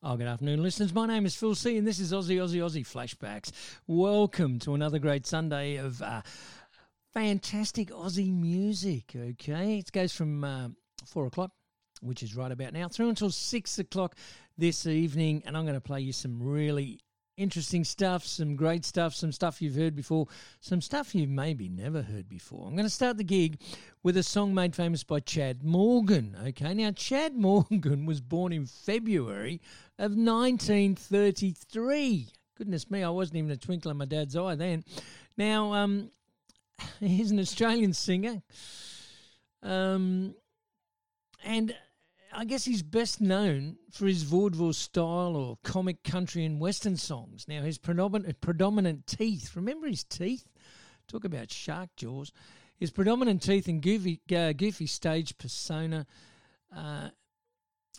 Oh, good afternoon, listeners. My name is Phil C, and this is Aussie, Aussie, Aussie Flashbacks. Welcome to another great Sunday of uh, fantastic Aussie music. Okay, it goes from uh, four o'clock, which is right about now, through until six o'clock this evening, and I'm going to play you some really interesting stuff, some great stuff, some stuff you've heard before, some stuff you've maybe never heard before. I'm going to start the gig with a song made famous by Chad Morgan. Okay, now Chad Morgan was born in February of 1933. Goodness me, I wasn't even a twinkle in my dad's eye then. Now, um, he's an Australian singer. Um, and I guess he's best known for his vaudeville style or comic country and western songs. Now, his predominant, predominant teeth, remember his teeth? Talk about shark jaws. His predominant teeth and goofy, uh, goofy stage persona, uh,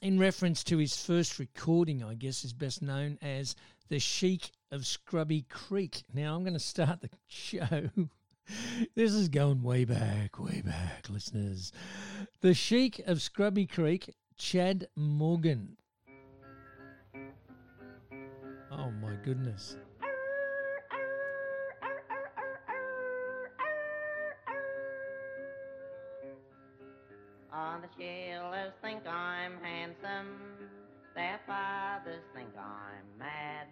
in reference to his first recording, I guess, is best known as The Sheik of Scrubby Creek. Now, I'm going to start the show. this is going way back, way back, listeners. The Sheik of Scrubby Creek Chad Morgan. Oh my goodness. All the think I'm handsome. Their fathers think I'm mad.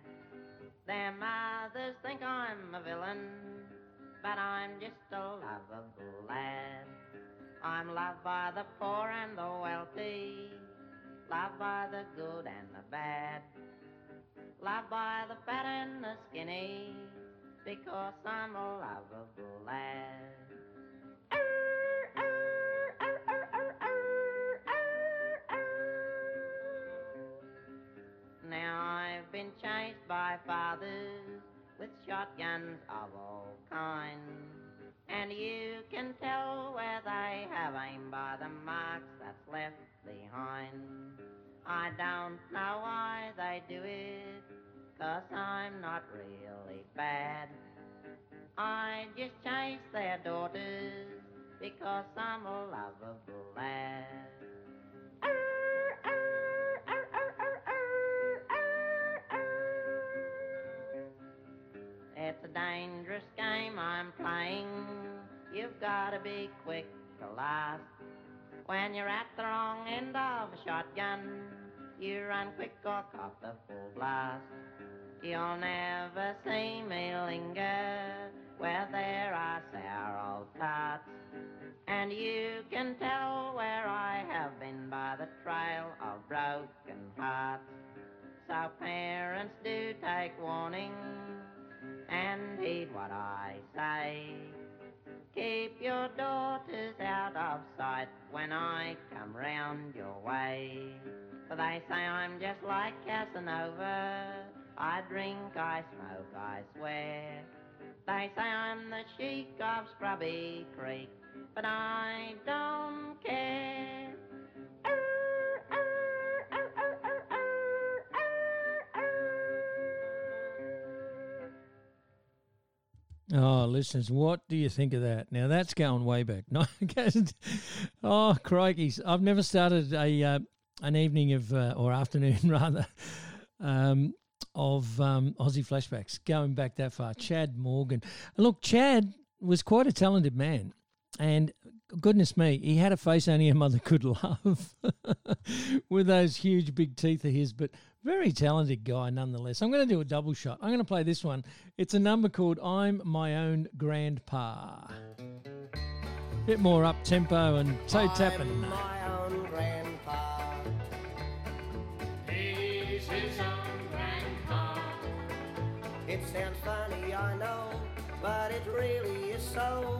Their mothers think I'm a villain. But I'm just a lovable lad. I'm loved by the poor and the wealthy, loved by the good and the bad, loved by the fat and the skinny, because I'm a lovable lad. Now I've been chased by fathers with shotguns of all kinds. And you can tell where they have aimed by the marks that's left behind. I don't know why they do it, cause I'm not really bad. I just chase their daughters, because I'm a lovable lad. Ah! It's a dangerous game I'm playing. You've gotta be quick to last. When you're at the wrong end of a shotgun, you run quick or cock the full blast. You'll never see me linger where there are sour old tarts. And you can tell where I have been by the trail of broken hearts. So parents do take warning and heed what I say. Keep your daughters out of sight when I come round your way. For they say I'm just like Casanova. I drink, I smoke, I swear. They say I'm the sheik of Scrubby Creek, but I don't care. Oh, listeners, what do you think of that? Now that's going way back. No, oh, crikey! I've never started a uh, an evening of uh, or afternoon rather um, of um, Aussie flashbacks going back that far. Chad Morgan. Look, Chad was quite a talented man. And goodness me, he had a face only a mother could love with those huge big teeth of his, but very talented guy nonetheless. I'm going to do a double shot. I'm going to play this one. It's a number called I'm My Own Grandpa. Bit more up tempo and toe tapping. my own grandpa. He's his own grandpa. It sounds funny, I know, but it really is so.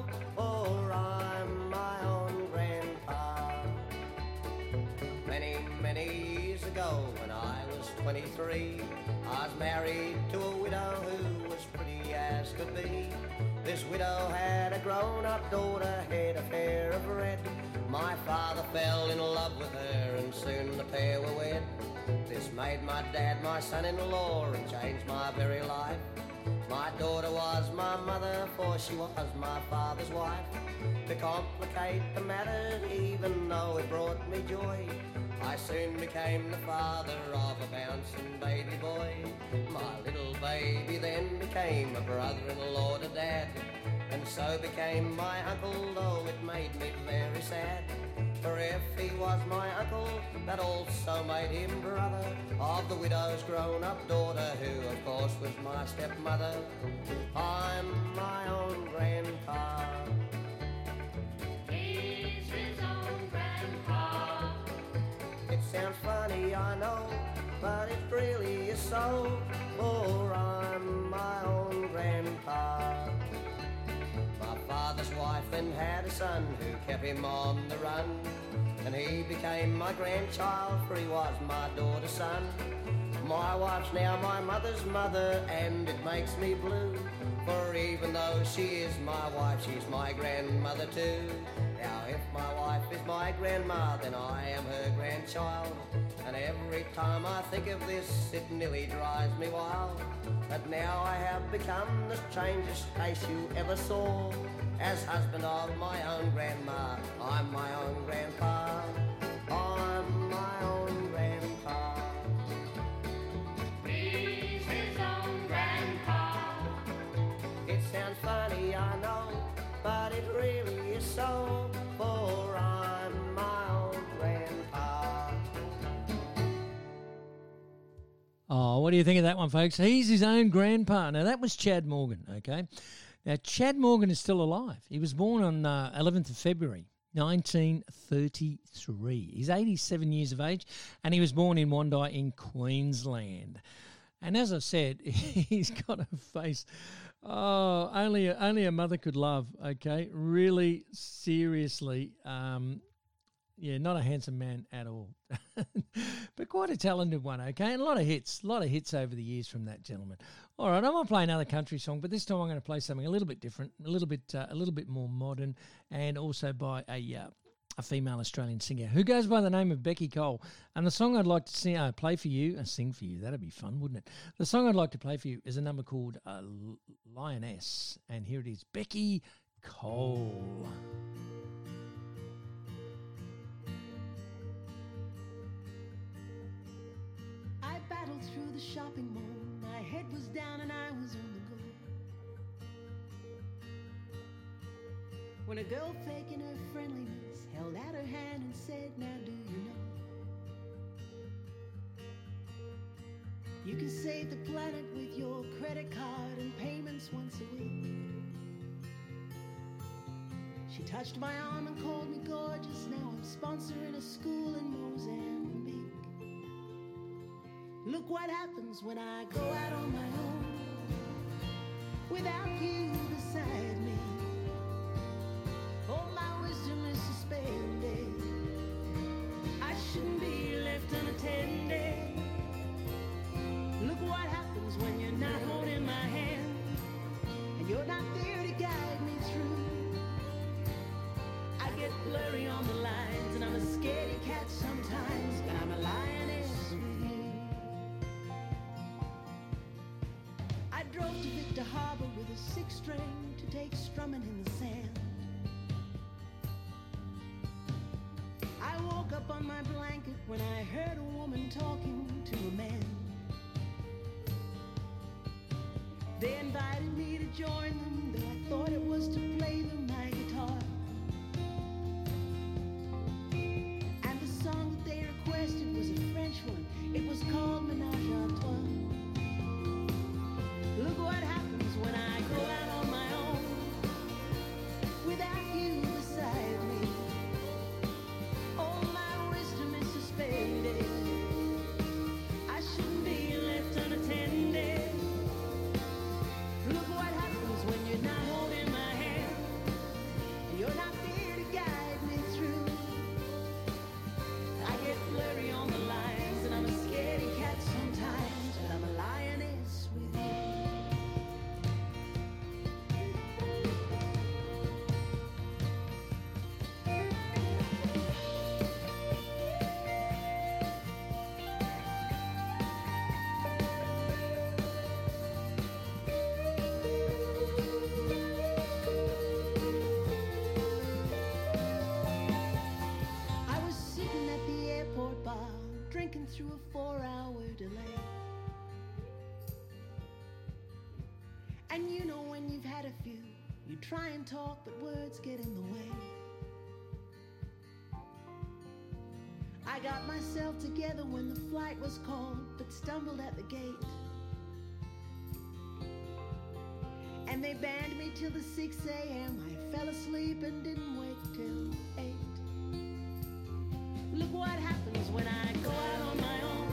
23, I was married to a widow who was pretty as could be. This widow had a grown-up daughter, had a pair of red. My father fell in love with her, and soon the pair were wed. This made my dad my son-in-law and changed my very life. My daughter was my mother, for she was my father's wife. To complicate the matter, even though it brought me joy, I soon became the father of a bouncing baby boy. My little baby then became a brother-in-law to dad. And so became my uncle, though it made me very sad. For if he was my uncle, that also made him brother of the widow's grown-up daughter, who of course was my stepmother. I'm my own grandpa. Sounds funny, I know, but it really is so. For I'm my own grandpa. My father's wife then had a son who kept him on the run. And he became my grandchild, for he was my daughter's son. My wife's now my mother's mother, and it makes me blue. For even though she is my wife, she's my grandmother too. Now, if my wife is my grandma, then I am her grandchild. And every time I think of this, it nearly drives me wild. But now I have become the strangest face you ever saw. As husband of my own grandma, I'm my own grandpa. Oh, what do you think of that one, folks? He's his own grandpa. Now, that was Chad Morgan, okay? Now, Chad Morgan is still alive. He was born on uh, 11th of February, 1933. He's 87 years of age, and he was born in Wondai in Queensland. And as I said, he's got a face. Oh, only only a mother could love. Okay, really, seriously, um, yeah, not a handsome man at all, but quite a talented one. Okay, and a lot of hits, a lot of hits over the years from that gentleman. All right, I'm gonna play another country song, but this time I'm going to play something a little bit different, a little bit, uh, a little bit more modern, and also by a uh, a female Australian singer who goes by the name of Beccy Cole. And the song I'd like to sing, uh, play for you and sing for you, that'd be fun, wouldn't it? The song I'd like to play for you is a number called uh, Lioness, and here it is, Beccy Cole. Through the shopping mall. My head was down and I was on the go. When a girl faking her friendliness held out her hand and said, Now do you know? You can save the planet with your credit card and payments once a week. She touched my arm and called me gorgeous. Now I'm sponsoring a school in Mozambique. Look what happens when I go out on my own without you beside me. All my wisdom is suspended. I shouldn't be left unattended. Look what happens when you're not holding my hand and you're not there to guide me through. I get blurry on the lines and I'm a scaredy cat sometimes, with string to take strumming in the sand. I woke up on my blanket when I heard a woman talking to a man. They invited me to join them, though I thought it was to play you try and talk, but words get in the way. I got myself together when the flight was called, but stumbled at the gate. And they banned me till the 6 a.m. I fell asleep and didn't wake till 8. Look what happens when I go out on my own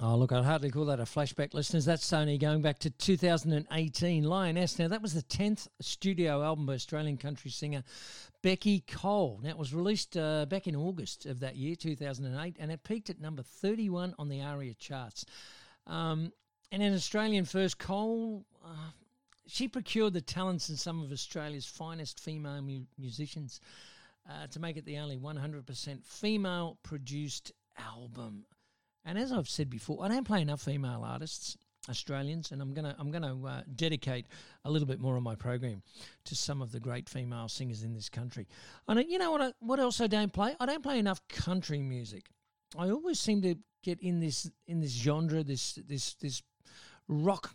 Oh, look, I'd hardly call that a flashback, listeners. That's Sony going back to 2018. Lioness. Now, that was the 10th studio album by Australian country singer Beccy Cole. Now, it was released uh, back in August of that year, 2008, and it peaked at number 31 on the ARIA charts. Um, and in Australian first, Cole, uh, she procured the talents in some of Australia's finest female mu- musicians uh, to make it the only 100% female produced album. And as I've said before, I don't play enough female artists, Australians, and I'm gonna I'm gonna uh, dedicate a little bit more of my program to some of the great female singers in this country. And you know what? I, what else I don't play? I don't play enough country music. I always seem to get in this in this genre, this this this rock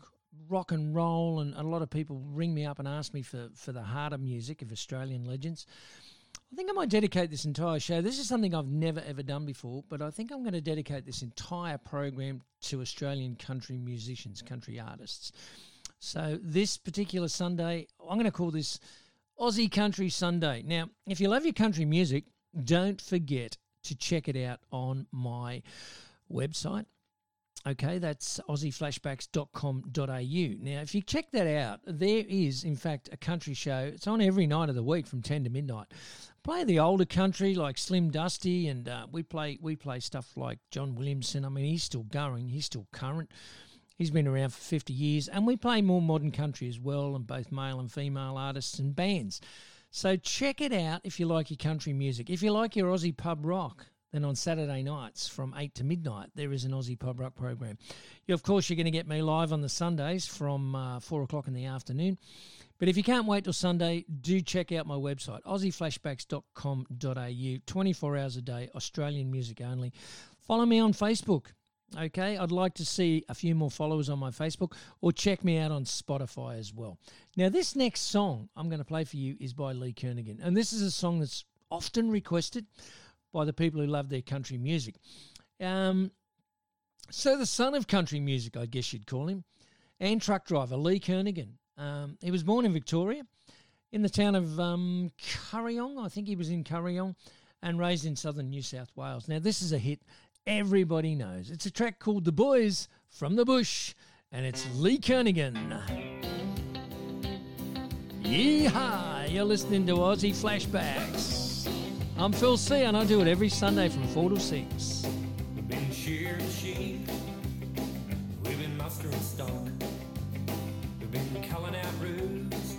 rock and roll, and a lot of people ring me up and ask me for for the harder music of Australian legends. I think I might dedicate this entire show. This is something I've never ever done before, but I think I'm going to dedicate this entire program to Australian country musicians, country artists. So this particular Sunday, I'm going to call this Aussie Country Sunday. Now, if you love your country music, don't forget to check it out on my website. Okay, that's aussieflashbacks.com.au. Now, if you check that out, there is, in fact, a country show. It's on every night of the week from 10 to midnight. Play the older country like Slim Dusty, and uh, we play we play stuff like John Williamson. I mean, he's still going, he's still current. He's been around for 50 years, and we play more modern country as well, and both male and female artists and bands. So check it out if you like your country music. If you like your Aussie pub rock, then on Saturday nights from 8 to midnight, there is an Aussie pub rock program. You, of course, you're going to get me live on the Sundays from uh, 4 o'clock in the afternoon. But if you can't wait till Sunday, do check out my website, aussieflashbacks.com.au, 24 hours a day, Australian music only. Follow me on Facebook. Okay, I'd like to see a few more followers on my Facebook or check me out on Spotify as well. Now, this next song I'm going to play for you is by Lee Kernaghan, and this is a song that's often requested by the people who love their country music. Um, so, the son of country music, I guess you'd call him, and truck driver Lee Kernaghan. Um, he was born in Victoria, in the town of um, Corryong. I think he was in Corryong, and raised in southern New South Wales. Now, this is a hit everybody knows. It's a track called The Boys from the Bush, and it's Lee Kernaghan. Yeehaw! You're listening to Aussie Flashbacks. I'm Phil C, and I do it every Sunday from 4 to 6. We've been sheep. We've been mustering stock. We've been culling out roots.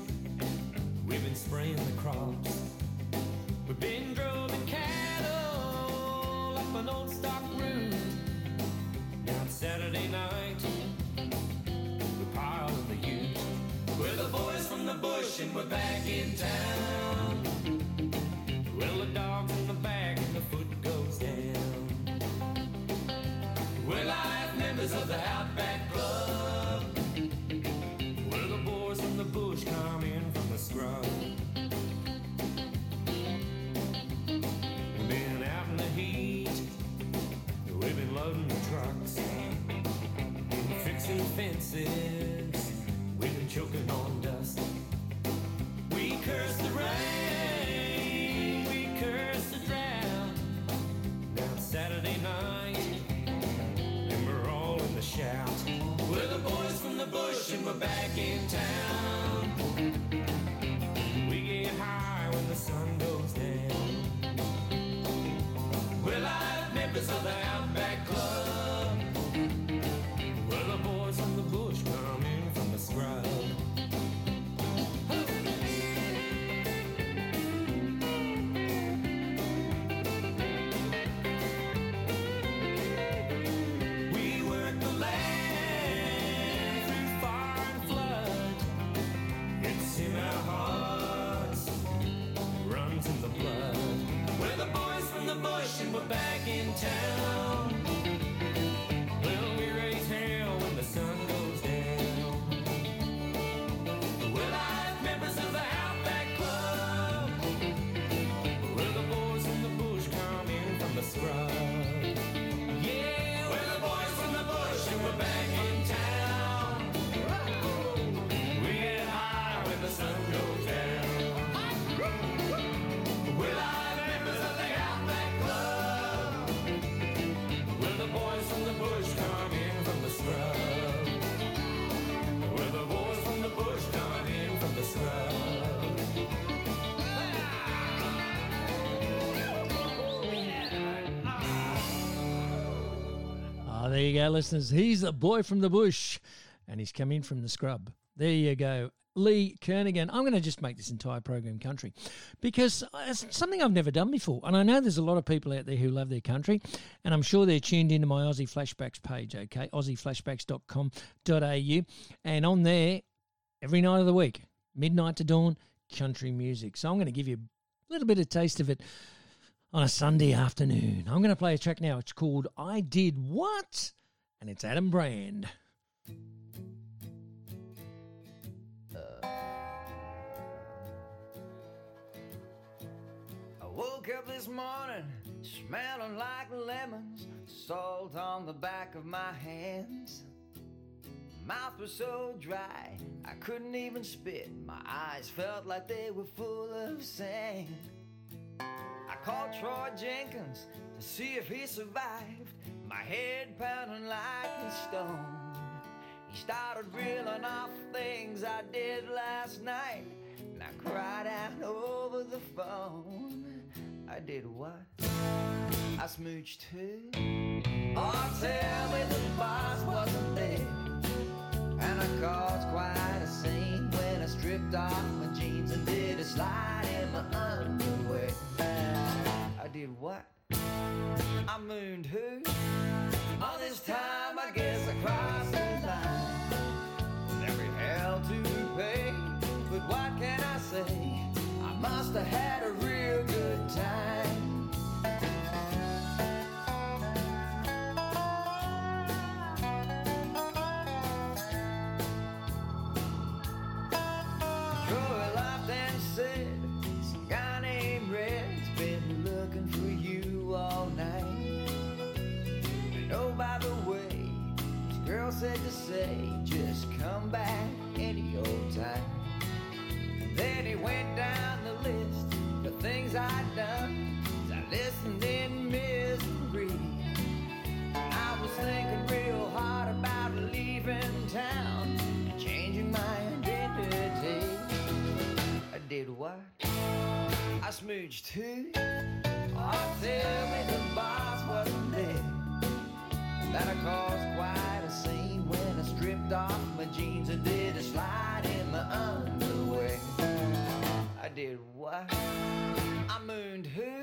We've been spraying the crops. We've been droving cattle up an old stock route. Now it's Saturday night. We pile in the ute. We're the boys from the bush and we're back in town. members of the Outback Club. Where the boys from the bush come in from the scrub. We've been out in the heat, we've been loading the trucks, fixing fences, we've been choking on go, listeners. He's a boy from the bush, and he's come in from the scrub. There you go. Lee Kernaghan. I'm going to just make this entire program country because uh, it's something I've never done before. And I know there's a lot of people out there who love their country, and I'm sure they're tuned into my Aussie Flashbacks page, okay? AussieFlashbacks.com.au. And on there, every night of the week, midnight to dawn, country music. So I'm going to give you a little bit of taste of it on a Sunday afternoon. I'm going to play a track now. It's called I Did What? And it's Adam Brand. Uh. I woke up this morning smelling like lemons, salt on the back of my hands. Mouth was so dry, I couldn't even spit. My eyes felt like they were full of sand. I called Troy Jenkins to see if he survived. My head pounding like a stone. He started reeling off things I did last night, and I cried out over the phone. I did what? I smooched too. Oh, tell me the boss wasn't there. And I caused quite a scene when I stripped off my jeans and did a slide in my underwear. I did what? I mooned who? All this time I guess I crossed the line. Every hell to pay. But what can I say? I must have had a real said to say, Just come back any old time. Then he went down the list of things I'd done. I listened in misery. I was thinking real hard about leaving town and changing my identity. I did what? I smooched too. Oh, tell jeans and did a slide in my underwear. I did what? I mooned who?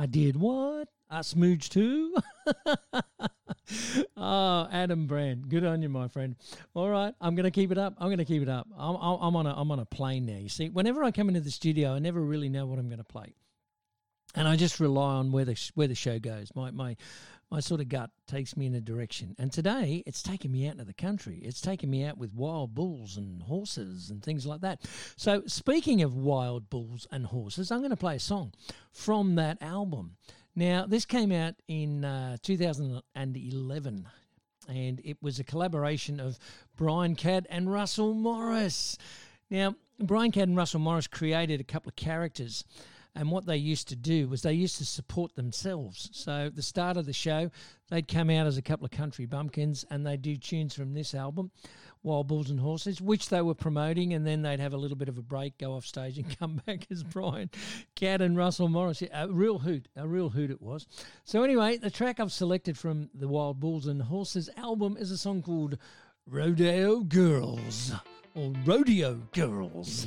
I did what? I smooched too. oh, Adam Brand, good on you, my friend. All right, I'm going to keep it up. I'm going to keep it up. I'm, I'm on a I'm on a plane now. You see, whenever I come into the studio, I never really know what I'm going to play, and I just rely on where the where the show goes. My my my sort of gut takes me in a direction. And today, it's taken me out into the country. It's taken me out with wild bulls and horses and things like that. So, speaking of wild bulls and horses, I'm going to play a song from that album. Now, this came out in uh, 2011 and it was a collaboration of Brian Cadd and Russell Morris. Now, Brian Cadd and Russell Morris created a couple of characters, and what they used to do was they used to support themselves. So, at the start of the show, they'd come out as a couple of country bumpkins and they'd do tunes from this album, Wild Bulls and Horses, which they were promoting, and then they'd have a little bit of a break, go off stage, and come back as Brian Cadd and Russell Morris. A real hoot, a real hoot it was. So, anyway, the track I've selected from the Wild Bulls and Horses album is a song called Rodeo Girls or Rodeo Girls,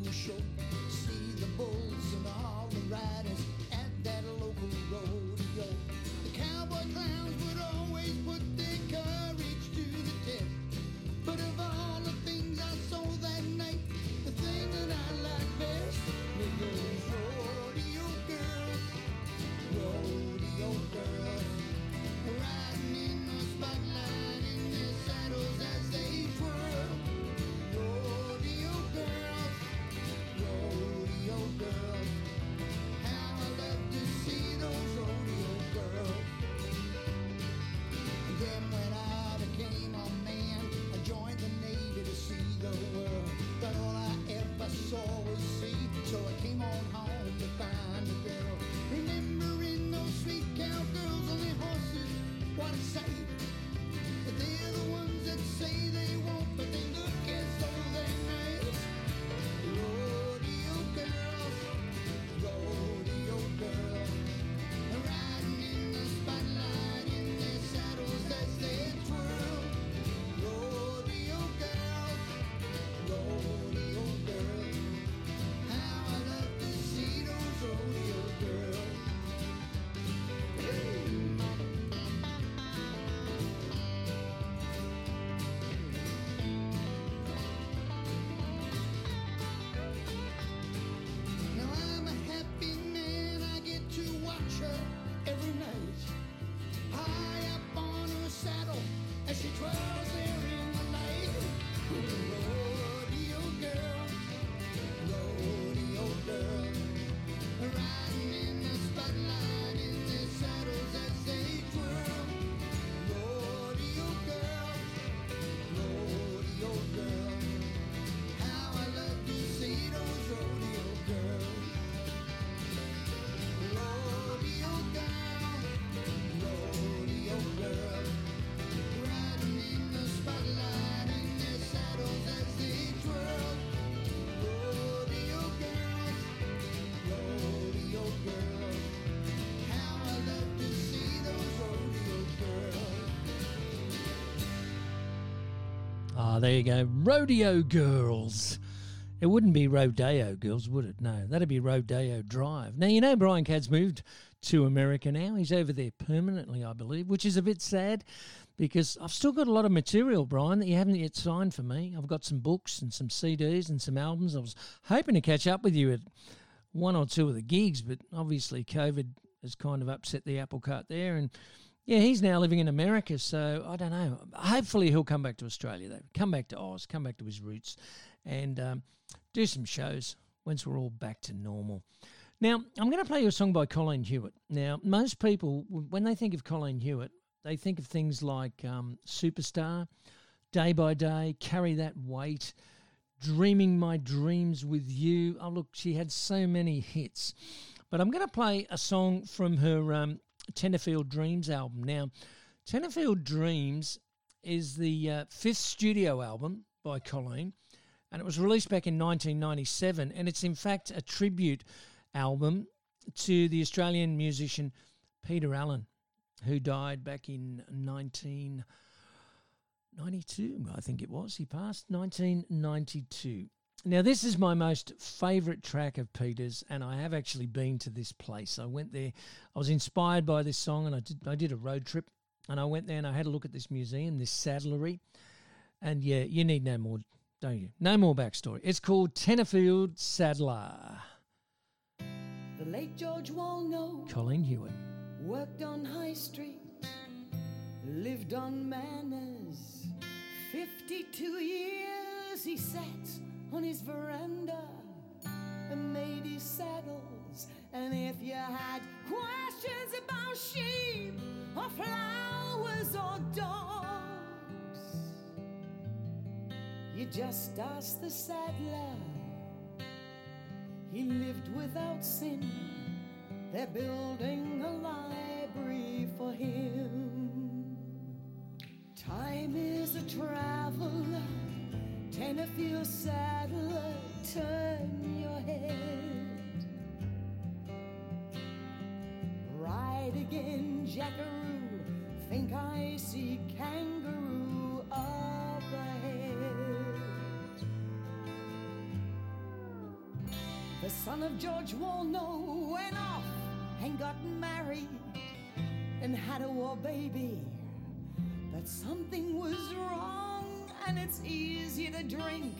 show. See the bulls and all the riders at that local rodeo. The cowboy clowns would always put their courage to the test. But of all the things I saw that night, the thing that I liked best was those rodeo girls. Rodeo girls. There you go. Rodeo Girls. It wouldn't be Rodeo Girls, would it? No, that'd be Rodeo Drive. Now, you know Brian Cadd's moved to America now. He's over there permanently, I believe, which is a bit sad because I've still got a lot of material, Brian, that you haven't yet signed for me. I've got some books and some CDs and some albums. I was hoping to catch up with you at one or two of the gigs, but obviously COVID has kind of upset the apple cart there. And yeah, he's now living in America, so I don't know. Hopefully, he'll come back to Australia, though. Come back to Oz, come back to his roots, and um, do some shows once we're all back to normal. Now, I'm going to play you a song by Colleen Hewett. Now, most people, when they think of Colleen Hewett, they think of things like um, Superstar, Day by Day, Carry That Weight, Dreaming My Dreams with You. Oh, look, she had so many hits. But I'm going to play a song from her um, Tenterfield Dreams album. Now, Tenterfield Dreams is the uh, fifth studio album by Colleen, and it was released back in 1997. And it's in fact a tribute album to the Australian musician Peter Allen, who died back in 1992, I think it was. He passed 1992. Now, this is my most favourite track of Peter's, and I have actually been to this place. I went there, I was inspired by this song, and I did, I did a road trip, and I went there and I had a look at this museum, this saddlery. And yeah, you need no more, don't you? No more backstory. It's called Tenterfield Saddler. The late George Woolnough Colleen Hewett. worked on High Street, lived on manners. Fifty-two years he sat on his veranda and his saddles. And if you had questions about sheep or flowers or dogs, you just ask the saddler. He lived without sin. They're building a library for him. Time is a traveler. Tenterfield saddler, turn your head. Ride again, jackaroo. Think I see kangaroo up ahead. The son of George Woolnough went off and got married and had a war baby. But something was wrong, and it's easier to drink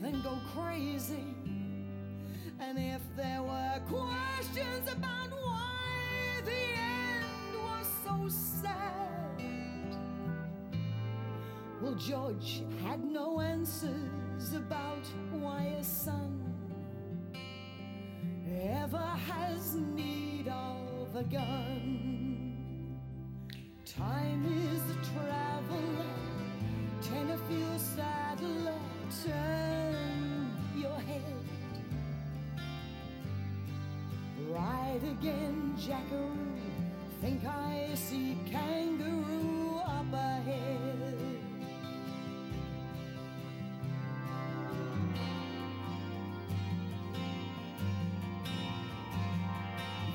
than go crazy. And if there were questions about why the end was so sad, well, George had no answers about why a son ever has need of a gun. Time is a traveler, Tenterfield saddler, turn your head. Ride again, jackaroo, think I see kangaroo up ahead.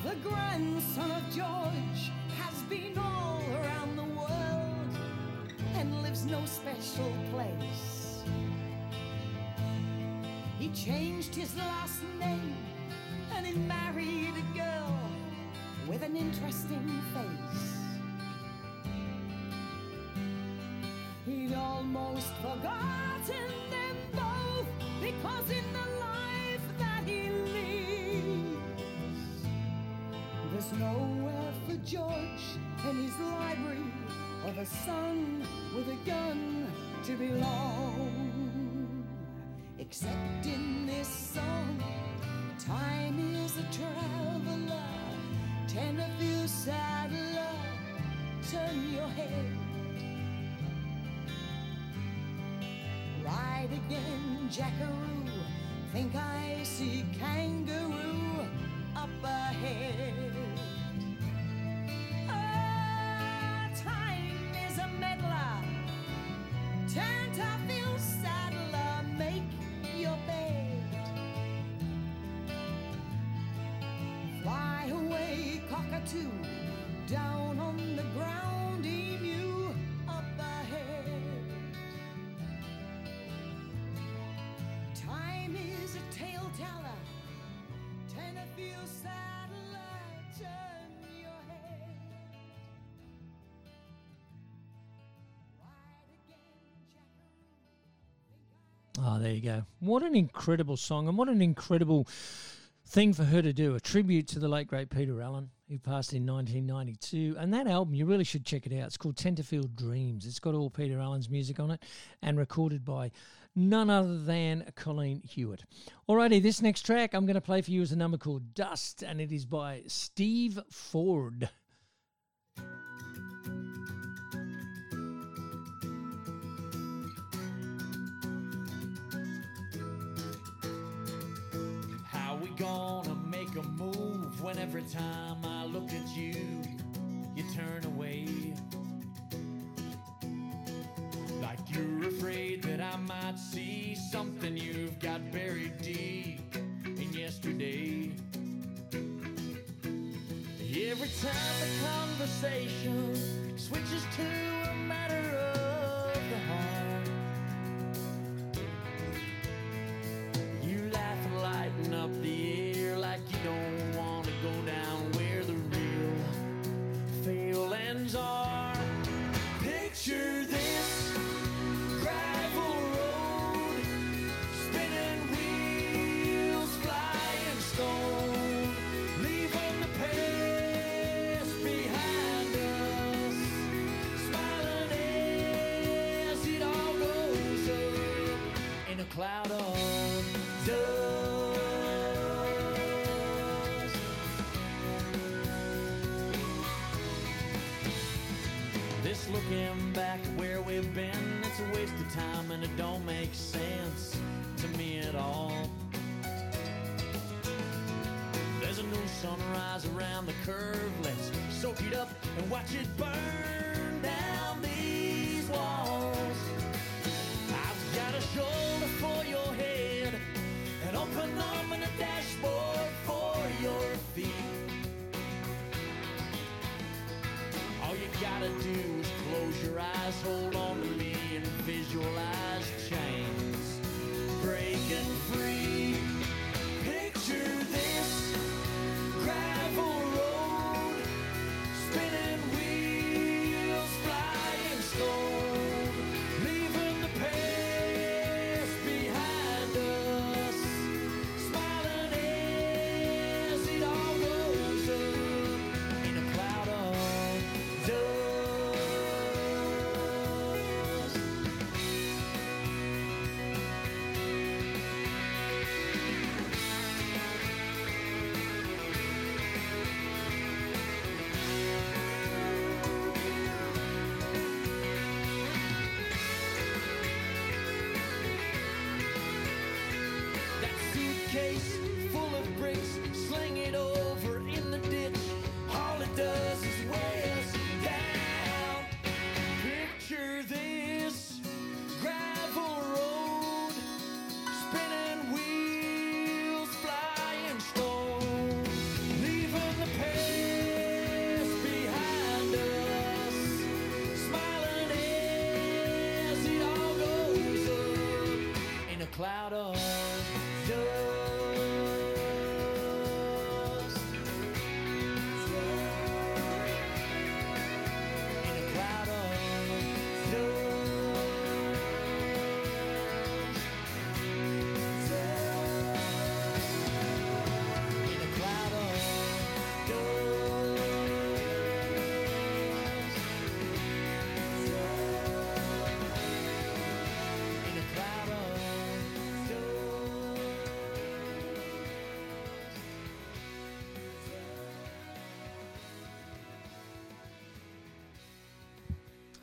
The grandson of George special place. He changed his last name and he married a girl with an interesting face. He'd almost forgotten them both because in the life that he lives, there's nowhere for George in his library of a son with a gun to belong. Except in this song, time is a traveler, Tenterfield saddler, turn your head. Ride again, jackaroo, think I see kangaroo up ahead. Away, down on the ground, emu, up ahead. Time is a tale teller, Tenterfield saddler, turn your head. Oh, there you go. What an incredible song, and what an incredible thing for her to do. A tribute to the late, great Peter Allen, who passed in 1992. And that album, you really should check it out. It's called Tenterfield Dreams. It's got all Peter Allen's music on it and recorded by none other than Colleen Hewett. Alrighty, this next track I'm going to play for you is a number called Dust, and it is by Steve Ford. How we gonna make a move when every time I look at you, you turn away? Like you're afraid that I might see something you've got buried deep in yesterday. Every time the conversation switches to a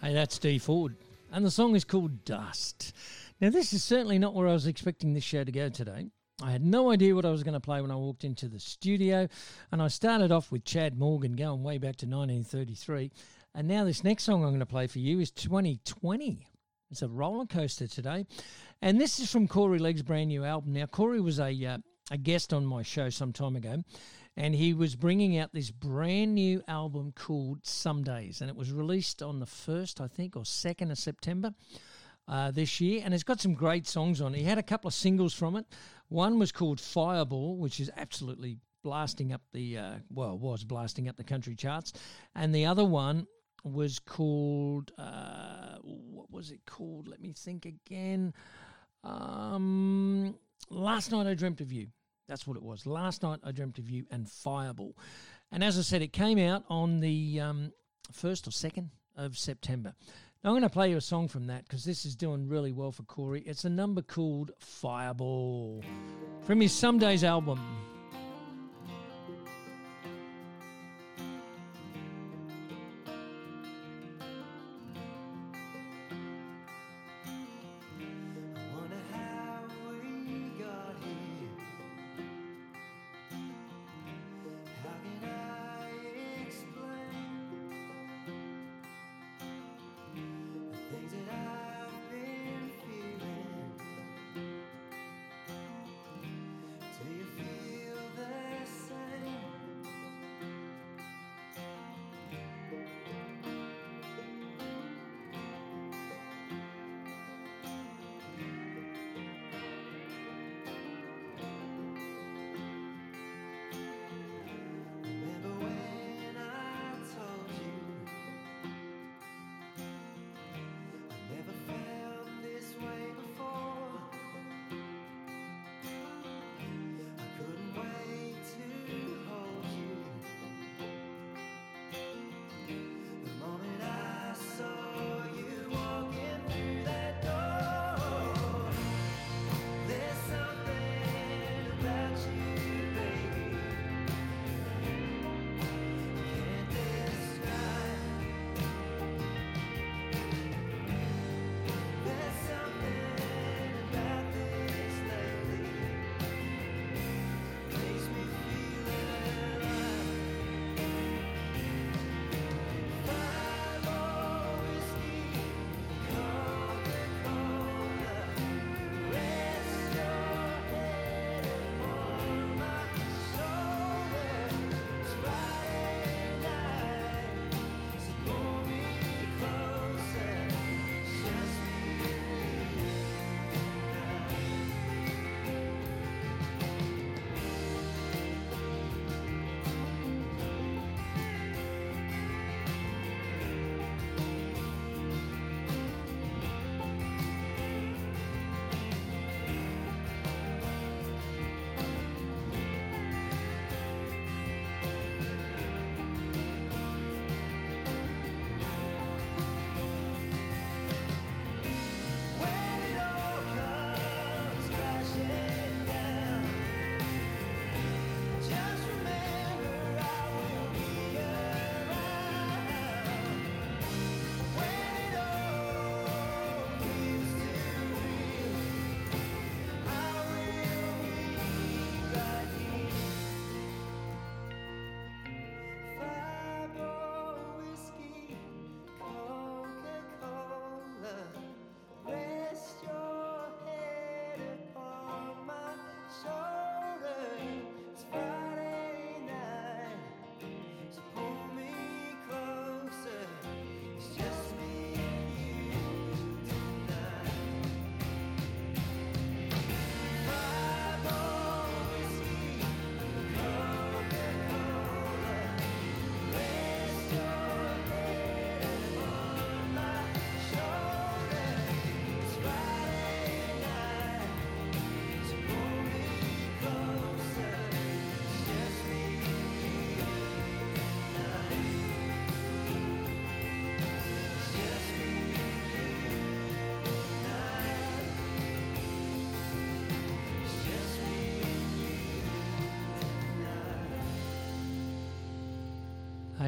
Hey, that's Dee Ford. And the song is called Dust. Now, this is certainly not where I was expecting this show to go today. I had no idea what I was going to play when I walked into the studio, and I started off with Chad Morgan going way back to 1933. And now, this next song I'm going to play for you is 2020. It's a roller coaster today. And this is from Corey Legge's brand new album. Now, Corey was a, uh, a guest on my show some time ago, and he was bringing out this brand new album called Some Days, and it was released on the 1st, I think, or 2nd of September. Uh, this year, and it's got some great songs on. He had a couple of singles from it. One was called Fireball, which is absolutely blasting up the uh, well, was blasting up the country charts, and the other one was called uh, what was it called? Let me think again. Um, Last night I dreamt of you. That's what it was. Last night I dreamt of you and Fireball, and as I said, it came out on the um, first or second of September. Now, I'm going to play you a song from that because this is doing really well for Corey. It's a number called Fireball from his Some Days album.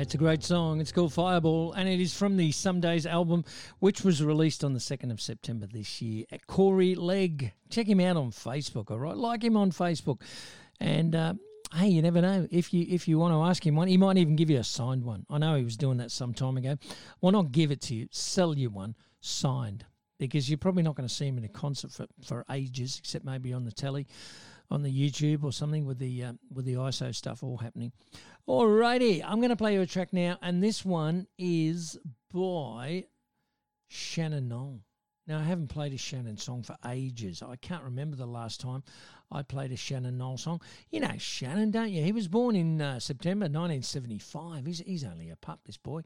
It's a great song. It's called Fireball, and it is from the Some Days album, which was released on the 2nd of September this year. At Corey Legge. Check him out on Facebook, all right? Like him on Facebook. And uh, hey, you never know. If you if you want to ask him one, he might even give you a signed one. I know he was doing that some time ago. Why not give it to you, sell you one signed? Because you're probably not going to see him in a concert for, for ages, except maybe on the telly on the YouTube or something with the uh, with the ISO stuff all happening. Alrighty, I'm going to play you a track now, and this one is by Shannon Noll. Now I haven't played a Shannon song for ages. I can't remember the last time I played a Shannon Noll song. You know Shannon, don't you? He was born in uh, September 1975. He's he's only a pup, this boy.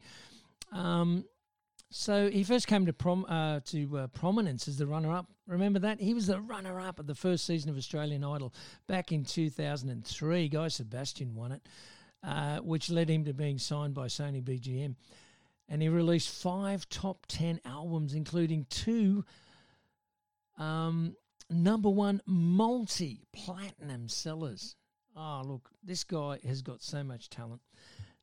Um, so he first came to prom uh, to uh, prominence as the runner-up. Remember that he was the runner-up at the first season of Australian Idol back in 2003. Guy Sebastian won it, uh, which led him to being signed by Sony BMG, and he released five top ten albums, including two um, number one multi-platinum sellers. Oh, look, this guy has got so much talent.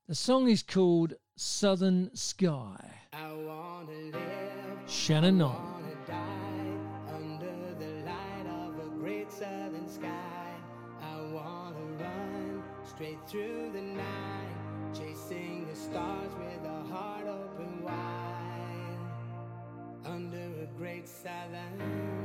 The song is called Southern Sky. I wanna live. Shannon Noll. Straight through the night, chasing the stars with a heart open wide. Under a great southern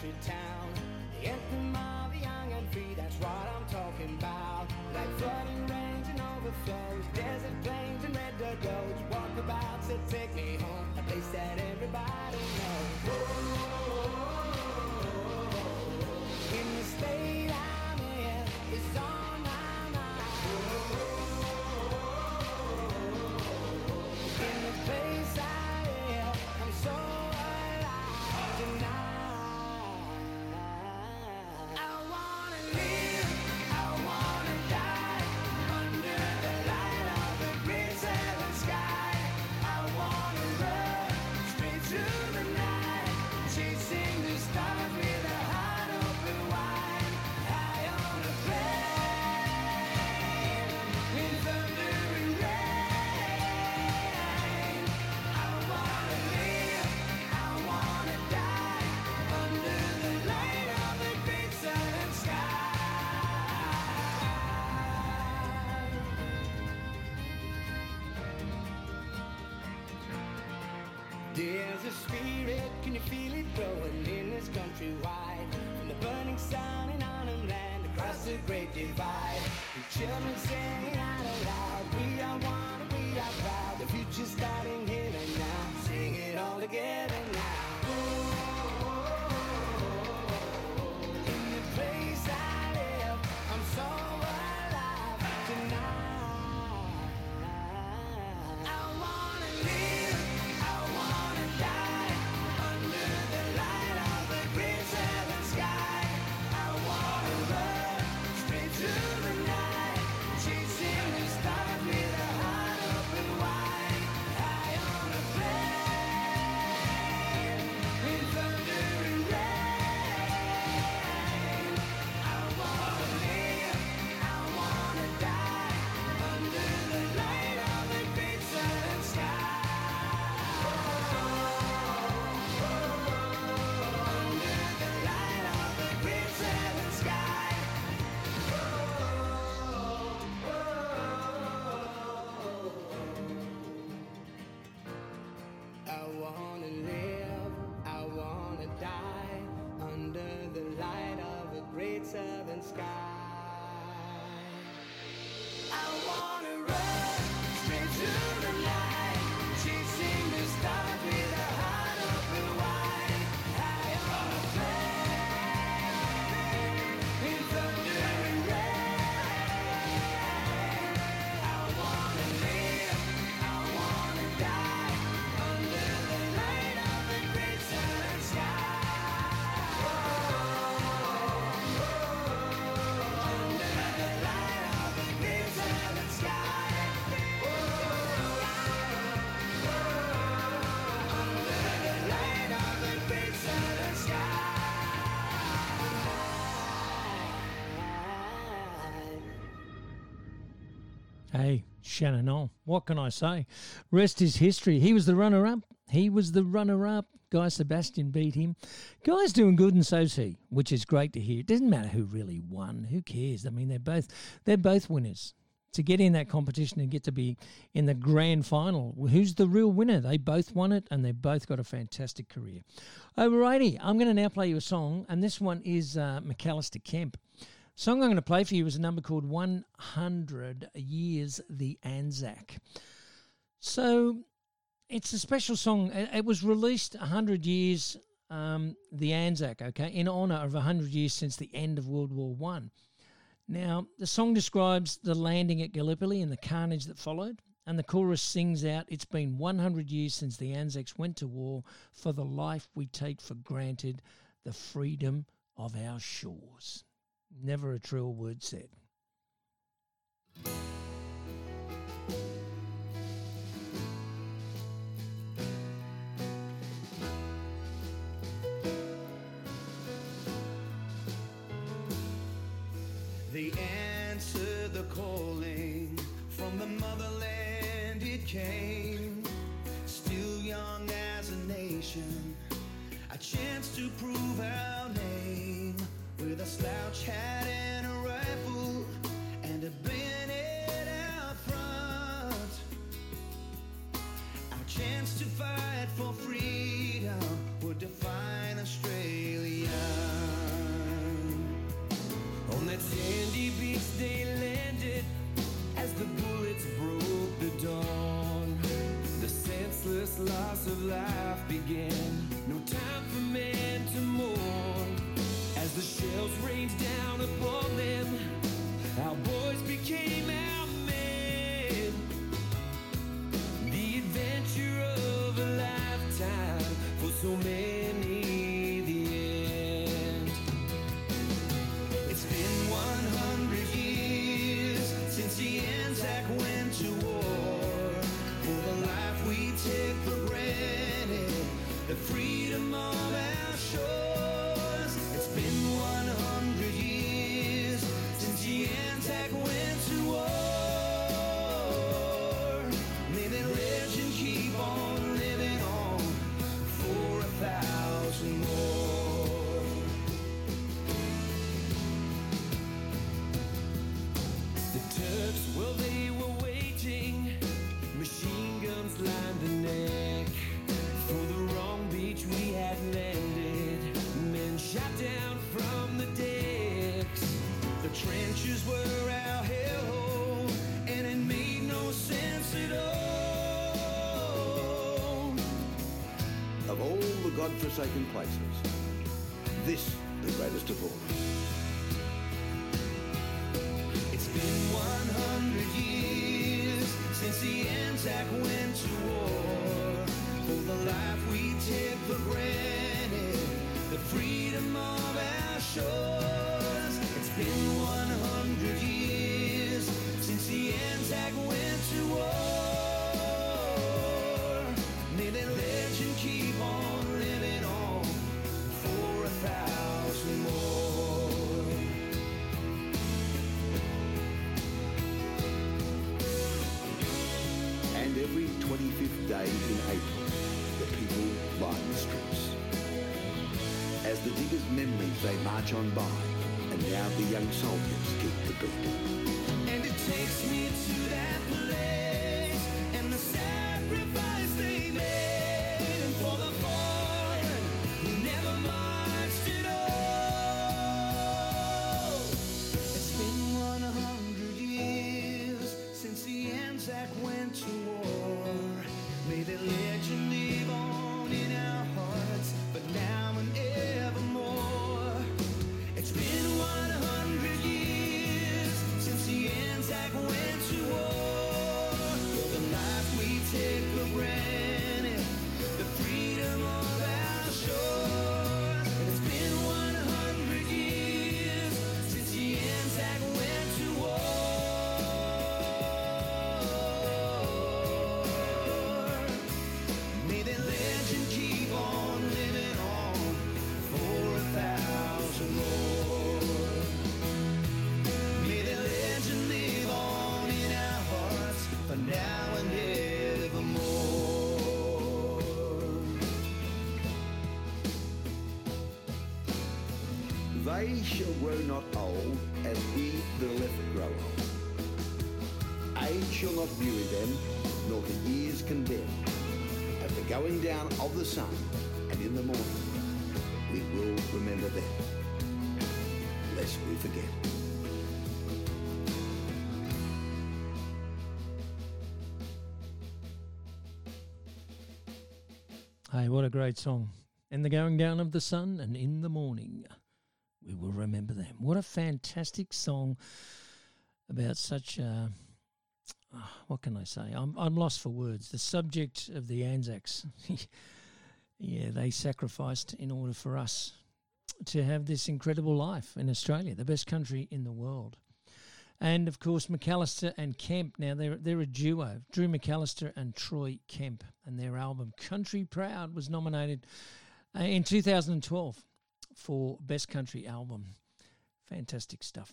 country town. The anthem of the young and free, that's what I'm talking about. Like flooding rains and overflows, desert plains and red dirt roads, walkabouts that take me home, a place that everybody knows. In Sing it all together Shannon Noll. What can I say? Rest is history. He was the runner up. He was the runner up. Guy Sebastian beat him. Guy's doing good and so's he, which is great to hear. It doesn't matter who really won. Who cares? I mean, they're both they're both winners. To get in that competition and get to be in the grand final, who's the real winner? They both won it and they both got a fantastic career. Alrighty, I'm going to now play you a song, and this one is uh, McAlister Kemp. Song I'm going to play for you is a number called 100 Years the Anzac. So it's a special song. It was released 100 years, um, the Anzac, okay, in honour of 100 years since the end of World War One. Now, the song describes the landing at Gallipoli and the carnage that followed, and the chorus sings out, It's been 100 years since the Anzacs went to war for the life we take for granted, the freedom of our shores. Never a truer word said. They answered the calling from the motherland it came. Still young as a nation, a chance to prove our slouch hat and a rifle and a bayonet out front. Our chance to fight for freedom would define Australia. On that sandy beach they landed as the bullets broke the dawn. The senseless loss of life began. Shells rained down upon them, our boys became places, this they march the sun and in the morning, we will remember them, lest we forget. Hey, what a great song. In the going down of the sun and in the morning, we will remember them. What a fantastic song about such a. ah, what can I say? I'm, I'm lost for words. The subject of the Anzacs. yeah, they sacrificed in order for us to have this incredible life in Australia, the best country in the world. And of course, McAlister and Kemp. Now they're they're a duo. Drew McAlister and Troy Kemp, and their album "Country Proud" was nominated uh, in 2012 for Best Country Album. Fantastic stuff.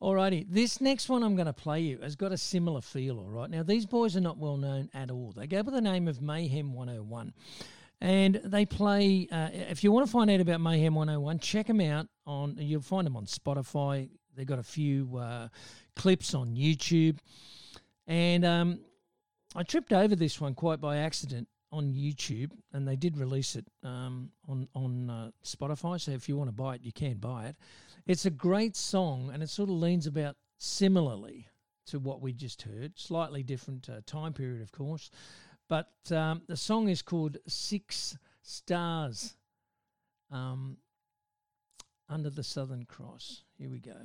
Alrighty, this next one I'm going to play you has got a similar feel. All right, now these boys are not well known at all. They go by the name of Mayhem 101. And they play. Uh, if you want to find out about Mayhem 101, check them out on. You'll find them on Spotify. They've got a few uh, clips on YouTube, and um, I tripped over this one quite by accident on YouTube, and they did release it um, on on uh, Spotify. So if you want to buy it, you can buy it. It's a great song, and it sort of leans about similarly to what we just heard. Slightly different uh, time period, of course, but um, the song is called Six Stars. Um, under the Southern Cross. Here we go.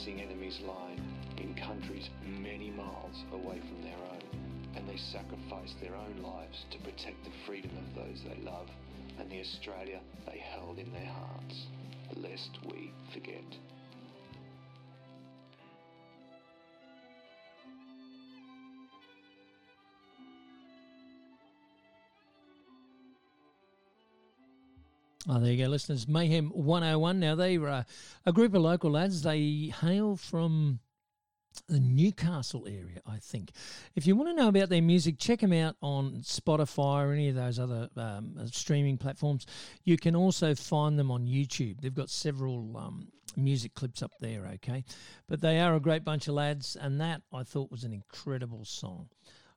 Advancing enemy's line in countries many miles away from their own. And they sacrificed their own lives to protect the freedom of those they love and the Australia they held in their hearts, lest we forget. Oh, there you go, listeners. Mayhem 101. Now, they're uh, a group of local lads. They hail from the Newcastle area, I think. If you want to know about their music, check them out on Spotify or any of those other um, streaming platforms. You can also find them on YouTube. They've got several um, music clips up there, okay? But they are a great bunch of lads, and that I thought was an incredible song.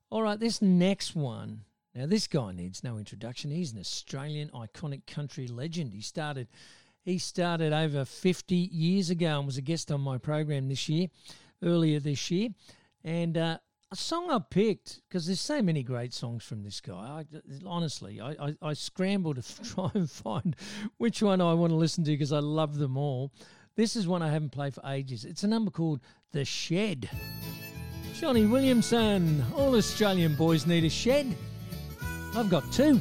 All right, this next one. Now, this guy needs no introduction. He's an Australian iconic country legend. He started, he started over 50 years ago and was a guest on my program this year earlier this year. And uh, a song I picked, because there's so many great songs from this guy. I, honestly, I, I, I scrambled to try and find which one I want to listen to because I love them all. This is one I haven't played for ages. It's a number called The Shed. Johnny Williamson, all Australian boys need a shed. I've got two.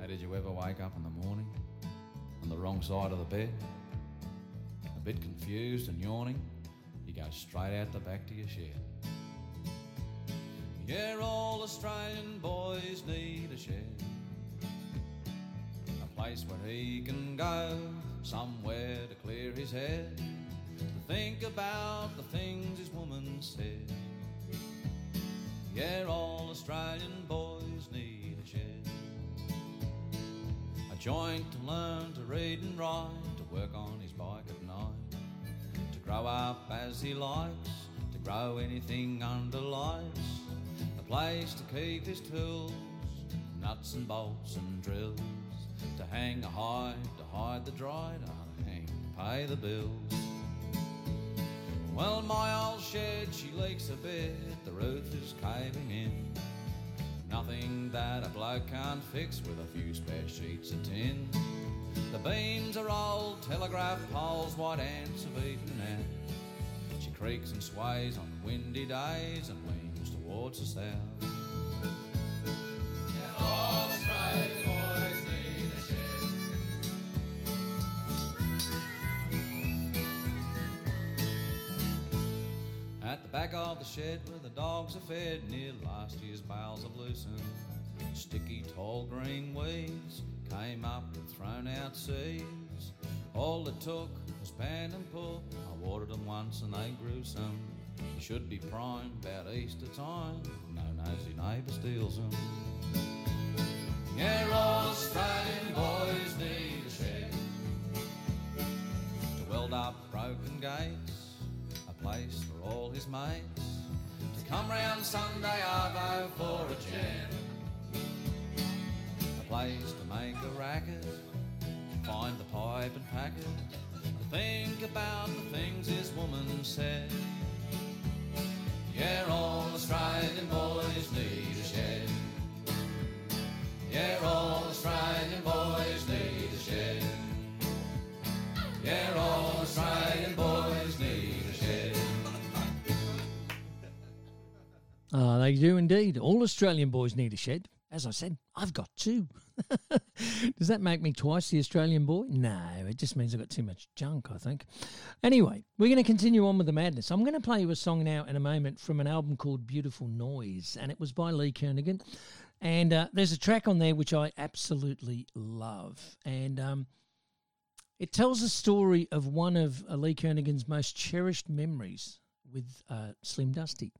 How did you ever wake up in the morning on the wrong side of the bed? A bit confused and yawning, you go straight out the back to your shed. Yeah, all Australian boys need a shed. A place where he can go, somewhere to clear his head, to think about the things his woman said. Yeah, all Australian boys need a shed. A joint to learn to read and write, to work on his bike at night, to grow up as he likes, to grow anything under lights, a place to keep his tools, nuts and bolts and drills, to hang a hide, to hide the dry, to hang, pay the bills. Well, my old shed, she leaks a bit, the roof is caving in. Nothing that a bloke can't fix with a few spare sheets of tin. The beams are old telegraph poles, white ants have eaten out. She creaks and sways on windy days and leans towards the south. Shed where the dogs are fed, near last year's bales have loosened. Sticky tall green weeds came up with thrown out seeds. All it took was pan and pull. I watered them once and they grew some. Should be prime about Easter time. No nosy neighbour steals them. Yeah, Australian boys need a shed to weld up broken gates a place for all his mates come round Sunday arvo for a jam. A place to make a racket, find the pipe and pack it, think about the things this woman said. Yeah, all Australian boys need a shed. Yeah, all Australian boys need a shed. Yeah, all Australian boys need Ah, they do indeed. All Australian boys need a shed. As I said, I've got two. Does that make me twice the Australian boy? No, it just means I've got too much junk, I think. Anyway, we're going to continue on with the madness. I'm going to play you a song now in a moment from an album called Beautiful Noise, and it was by Lee Kernaghan. And uh, there's a track on there which I absolutely love. And um, it tells the story of one of uh, Lee Kernaghan's most cherished memories with uh, Slim Dusty.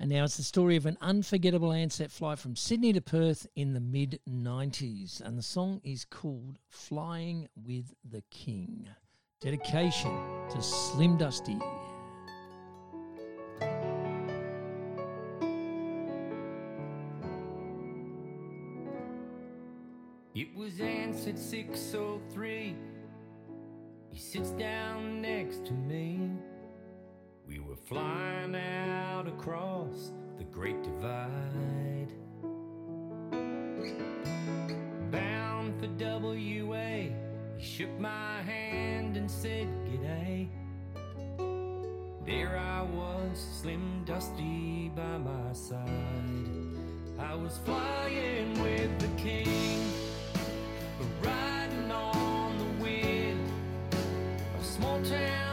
And now it's the story of an unforgettable Ansett flight from Sydney to Perth in the mid 90s. And the song is called Flying with the King. Dedication to Slim Dusty. It was Ansett 603. He sits down next to me. We were flying out across the Great Divide. Bound for WA. He shook my hand and said, G'day. There I was, slim dusty by my side. I was flying with the king, riding on the wind. A small town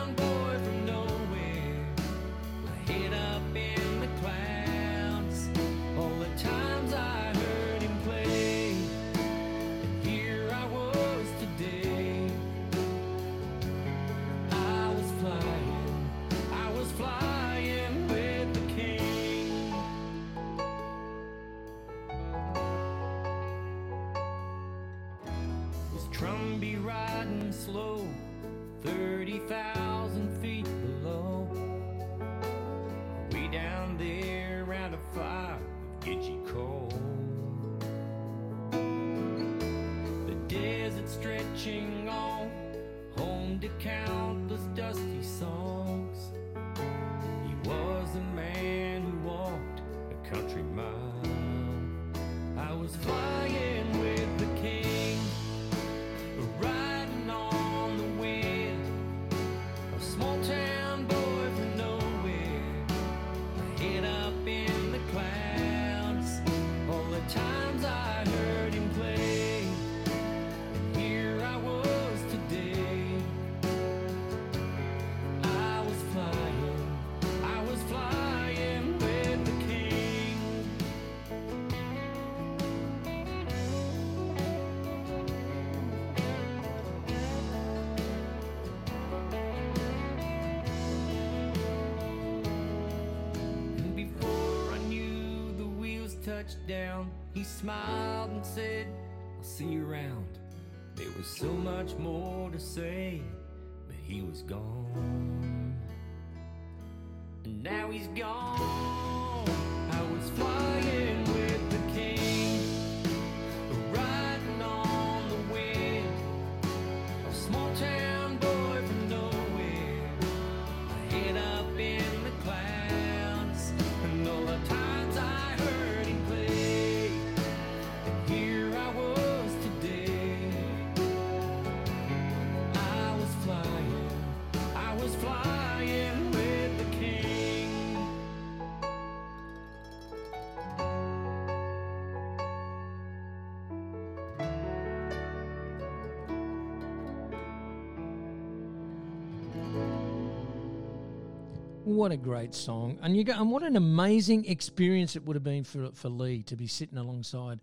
wheels touched down, he smiled and said, I'll see you around. There was so much more to say, but he was gone. And now he's gone. I was flying What a great song, and you go, and what an amazing experience it would have been for for Lee to be sitting alongside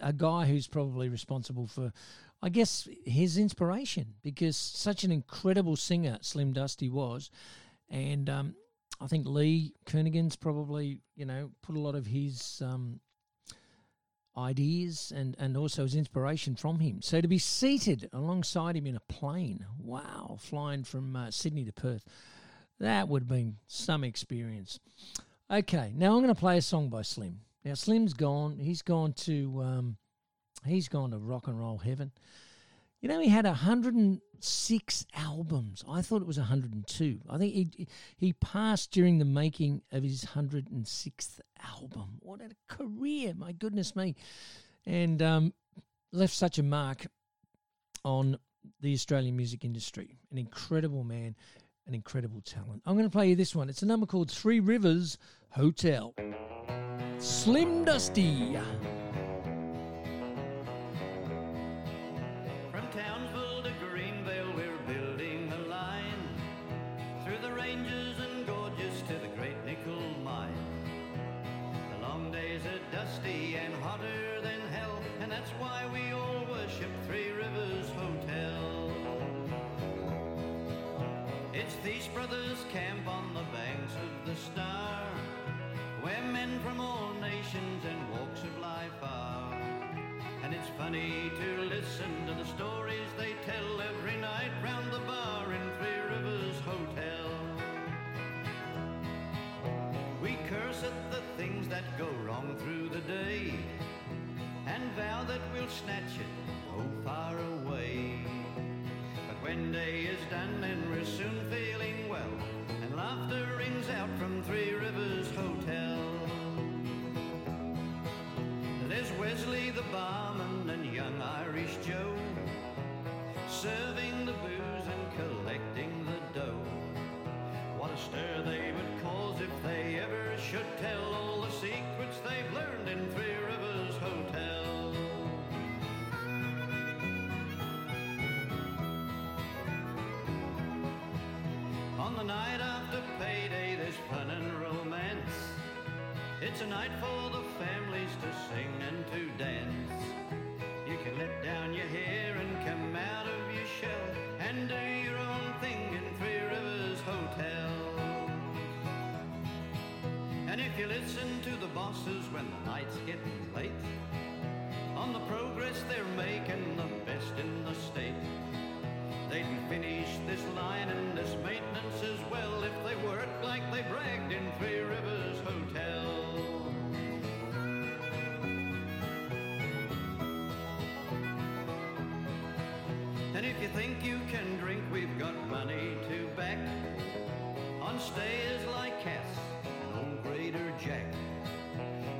a guy who's probably responsible for, I guess, his inspiration because such an incredible singer Slim Dusty was, and um, I think Lee Kernaghan's probably you know put a lot of his um, ideas and, and also his inspiration from him. So to be seated alongside him in a plane, wow, flying from uh, Sydney to Perth, that would have been some experience. Okay, now I'm going to play a song by Slim. Now Slim's gone. He's gone to um, he's gone to rock and roll heaven. You know, he had 106 albums. I thought it was 102. I think he he passed during the making of his 106th album. What a career! My goodness me, and um, left such a mark on the Australian music industry. An incredible man, an incredible talent. I'm going to play you this one. It's a number called Three Rivers Hotel. Slim Dusty. And walks of life are. And it's funny to listen to the stories they tell every night round the bar in Three Rivers Hotel. We curse at the things that go wrong through the day and vow that we'll snatch it oh far away. But when day is done you listen to the bosses when the night's getting late, on the progress they're making, the best in the state. They'd finish this line and this maintenance as well if they worked like they bragged in Three Rivers Hotel. And if you think you can drink, we've got money to back. On stays Jack.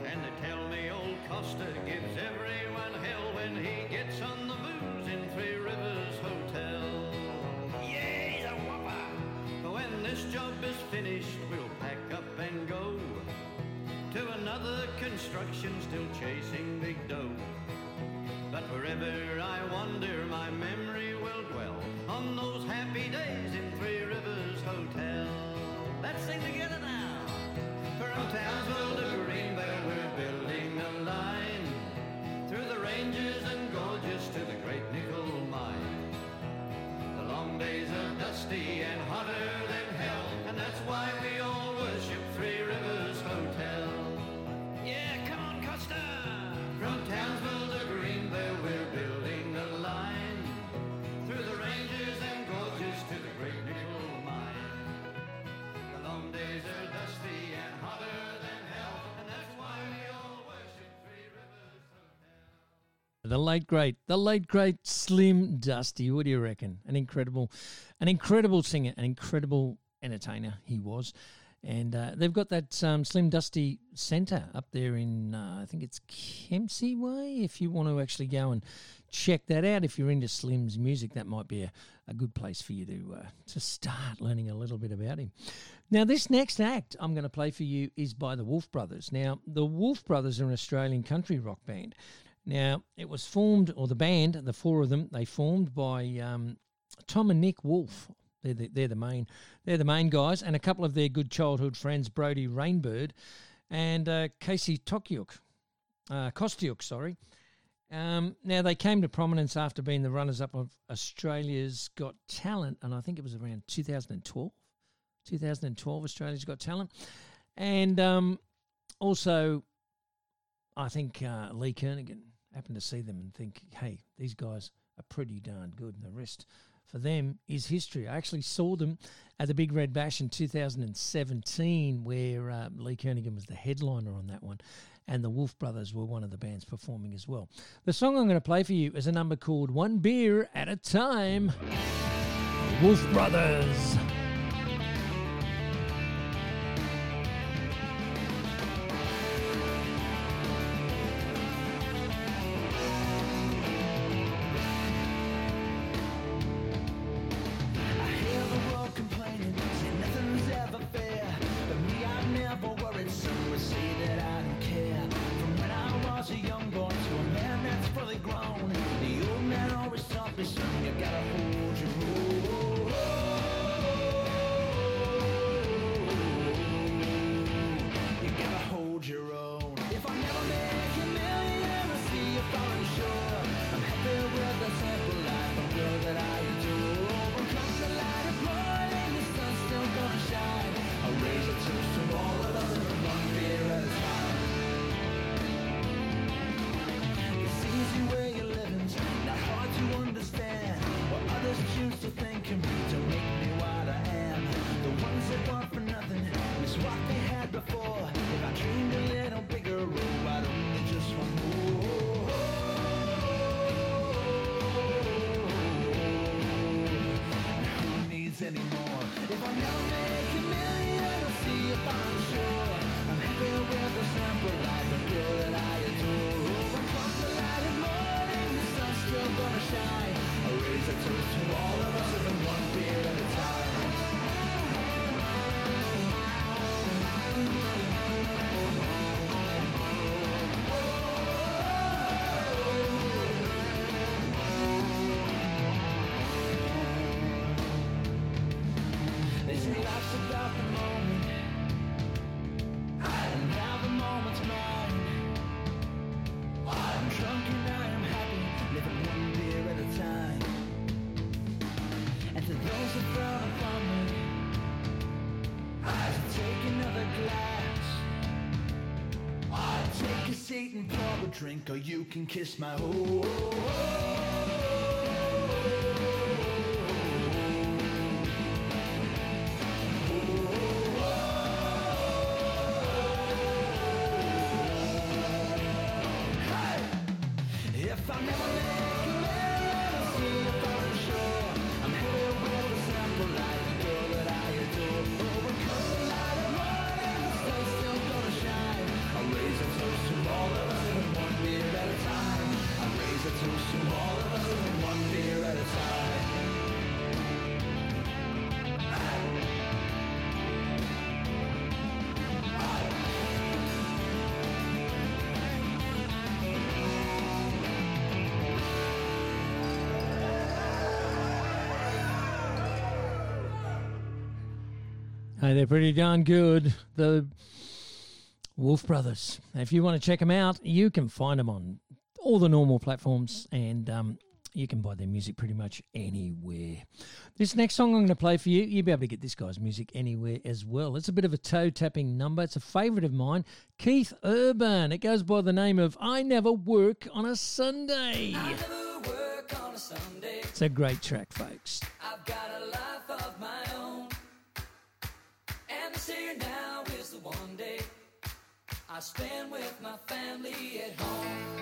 And they tell me old Costa gives everyone hell when he gets on the booze in Three Rivers Hotel. Yeah, he's a whopper. When this job is finished, we'll pack up and go to another construction, still chasing big dough. But wherever I wander, my memory The late great, the late great Slim Dusty. What do you reckon? An incredible, an incredible singer, an incredible entertainer he was. And uh, they've got that um, Slim Dusty Centre up there in, uh, I think it's Kempsey Way. If you want to actually go and check that out, if you're into Slim's music, that might be a, a good place for you to uh, to start learning a little bit about him. Now, this next act I'm going to play for you is by the Wolfe Brothers. Now, the Wolfe Brothers are an Australian country rock band. Now, it was formed, or the band, the four of them, they formed by um, Tom and Nick Wolfe. They're the, they're the main, they're the main guys, and a couple of their good childhood friends, Brodie Rainbird and uh, Casey Tokyuk, uh, sorry. Um, now they came to prominence after being the runners-up of Australia's Got Talent, and I think it was around 2012. 2012, Australia's Got Talent, and um, also, I think uh, Lee Kernaghan happened to see them and think, "Hey, these guys are pretty darn good," and the rest for them is history. I actually saw them at the Big Red Bash in 2017, where uh, Lee Kernaghan was the headliner on that one, and the Wolfe Brothers were one of the bands performing as well. The song I'm going to play for you is a number called One Beer at a Time. Wolfe Brothers. Drink, or you can kiss my oh. If Hey, they're pretty darn good. The Wolfe Brothers. If you want to check them out, you can find them on all the normal platforms and um, you can buy their music pretty much anywhere. This next song I'm going to play for you, you'll be able to get this guy's music anywhere as well. It's a bit of a toe tapping number. It's a favourite of mine, Keith Urban. It goes by the name of I Never Work on a Sunday. work on a Sunday. It's a great track, folks. Here now is the one day I spend with my family at home.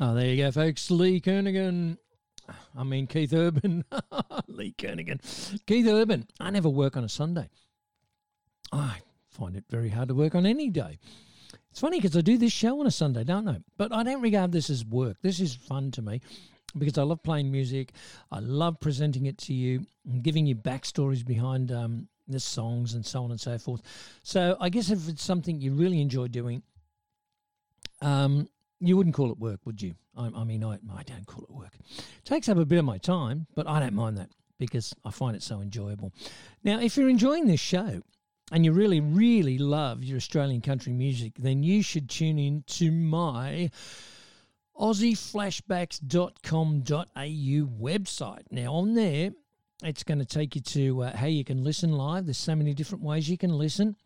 Oh, there you go, folks. Lee Kernaghan. I mean, Keith Urban. Lee Kernaghan. Keith Urban. I never work on a Sunday. I find it very hard to work on any day. It's funny because I do this show on a Sunday, don't I? But I don't regard this as work. This is fun to me because I love playing music. I love presenting it to you and giving you backstories behind um, the songs and so on and so forth. So I guess if it's something you really enjoy doing, um, you wouldn't call it work, would you? I, I mean, I, I don't call it work. It takes up a bit of my time, but I don't mind that because I find it so enjoyable. Now, if you're enjoying this show and you really, really love your Australian country music, then you should tune in to my aussieflashbacks.com.au website. Now, on there, it's going to take you to uh, how you can listen live. There's so many different ways you can listen.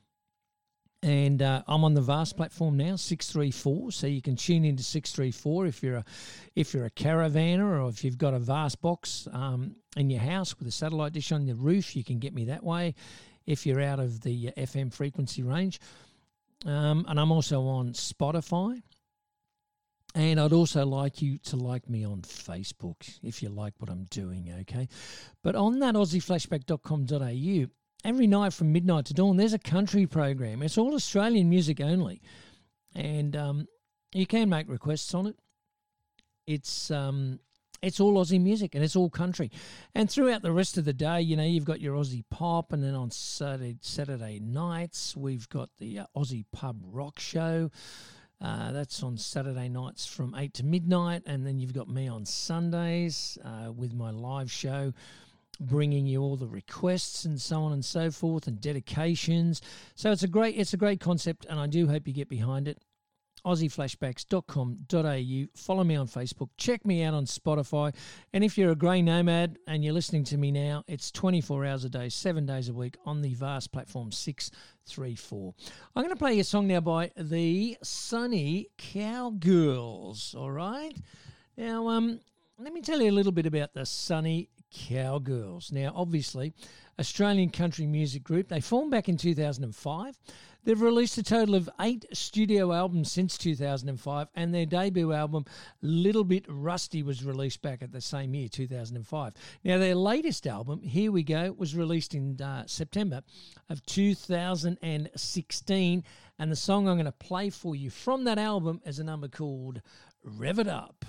And uh, I'm on the Vast platform now, six three four. So you can tune into six three four if you're a if you're a caravaner or if you've got a Vast box um, in your house with a satellite dish on the roof. You can get me that way. If you're out of the FM frequency range, um, and I'm also on Spotify. And I'd also like you to like me on Facebook if you like what I'm doing, okay? But on that aussieflashback.com.au, every night from midnight to dawn, there's a country program. It's all Australian music only. And um, you can make requests on it. It's um, it's all Aussie music and it's all country. And throughout the rest of the day, you know, you've got your Aussie pop, and then on Saturday Saturday nights we've got the uh, Aussie pub rock show. Uh, that's on Saturday nights from 8 to midnight. And then you've got me on Sundays uh, with my live show, bringing you all the requests and so on and so forth and dedications. So it's a great, it's a great concept, and I do hope you get behind it. AussieFlashbacks.com.au. Follow me on Facebook. Check me out on Spotify. And if you're a grey nomad and you're listening to me now, it's 24 hours a day, seven days a week on the vast platform 634. I'm going to play a song now by the Sunny Cowgirls. All right. Now, um, let me tell you a little bit about the Sunny Cowgirls. Now, obviously, Australian country music group. They formed back in 2005. They've released a total of eight studio albums since 2005, and their debut album, Little Bit Rusty, was released back at the same year, 2005. Now, their latest album, Here We Go, was released in uh, September of 2016, and the song I'm going to play for you from that album is a number called Rev It Up.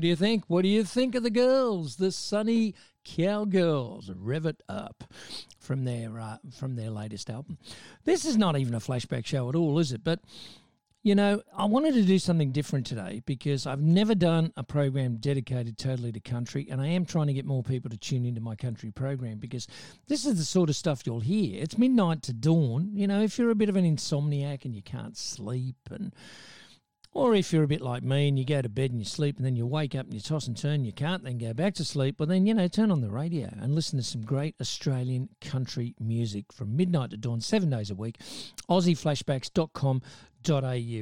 What do you think? What do you think of the girls, the Sunny Cowgirls? Rev it up from their uh, from their latest album. This is not even a flashback show at all, is it? But you know, I wanted to do something different today because I've never done a program dedicated totally to country, and I am trying to get more people to tune into my country program because this is the sort of stuff you'll hear. It's midnight to dawn. You know, if you're a bit of an insomniac and you can't sleep and or if you're a bit like me and you go to bed and you sleep and then you wake up and you toss and turn, you can't then go back to sleep, well, then, you know, turn on the radio and listen to some great Australian country music from midnight to dawn, seven days a week. AussieFlashbacks.com.au.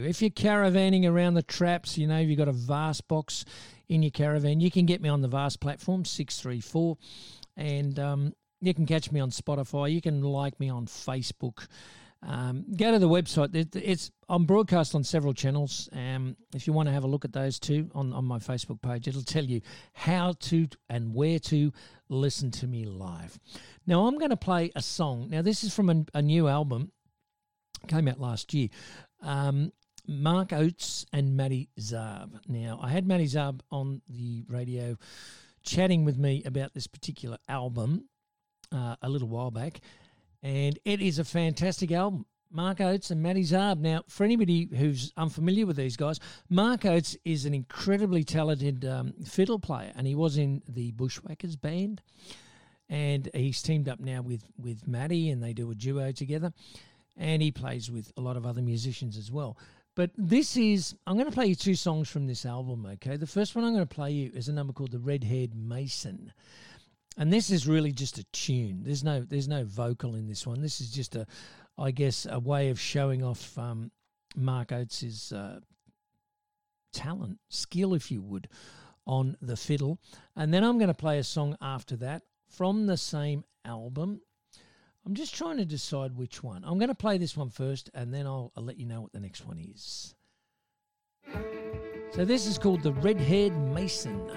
If you're caravanning around the traps, you know, you've got a Vast box in your caravan, you can get me on the Vast platform, 634. And um, you can catch me on Spotify. You can like me on Facebook. Um, go to the website. It- It's I'm broadcast on several channels. Um, if you want to have a look at those too on, on my Facebook page, it'll tell you how to and where to listen to me live. Now I'm going to play a song. Now this is from a, a new album, came out last year. Um, Mark Oates and Matty Zarb. Now I had Matty Zarb on the radio chatting with me about this particular album uh, a little while back, and it is a fantastic album. Mark Oates and Matty Zarb. Now, for anybody who's unfamiliar with these guys, Mark Oates is an incredibly talented um, fiddle player, and he was in the Bushwhackers band. And he's teamed up now with with Matty, and they do a duo together. And he plays with a lot of other musicians as well. But this is, I'm going to play you two songs from this album, okay? The first one I'm going to play you is a number called The Red Haired Mason. And this is really just a tune. There's no there's no vocal in this one. This is just a, I guess, a way of showing off um, Mark Oates's uh, talent, skill, if you would, on the fiddle. And then I'm going to play a song after that from the same album. I'm just trying to decide which one. I'm going to play this one first, and then I'll, I'll let you know what the next one is. So this is called the Red Haired Mason.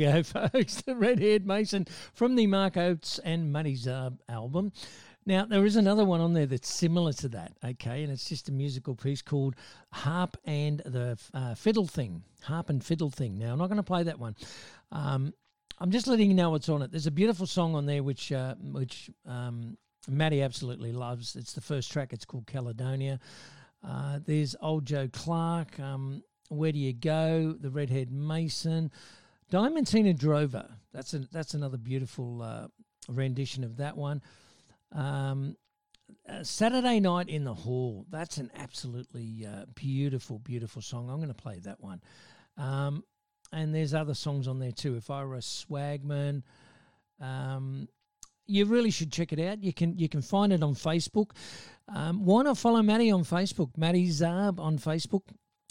Go, folks. The Red Haired Mason from the Mark Oates and Matty Zarb album. Now, there is another one on there that's similar to that, okay, and it's just a musical piece called Harp and the uh, Fiddle Thing. Harp and Fiddle Thing. Now, I'm not going to play that one. Um, I'm just letting you know what's on it. There's a beautiful song on there which uh, which um, Matty absolutely loves. It's the first track. It's called Caledonia. Uh, there's Old Joe Clark. Um, Where do you go? The Redhead Mason. Diamantina Drover. That's a, that's another beautiful uh, rendition of that one. Um, uh, Saturday Night in the Hall. That's an absolutely uh, beautiful, beautiful song. I'm going to play that one. Um, and there's other songs on there too. If I were a swagman, um, you really should check it out. You can you can find it on Facebook. Um, why not follow Matty on Facebook? Matty Zarb on Facebook.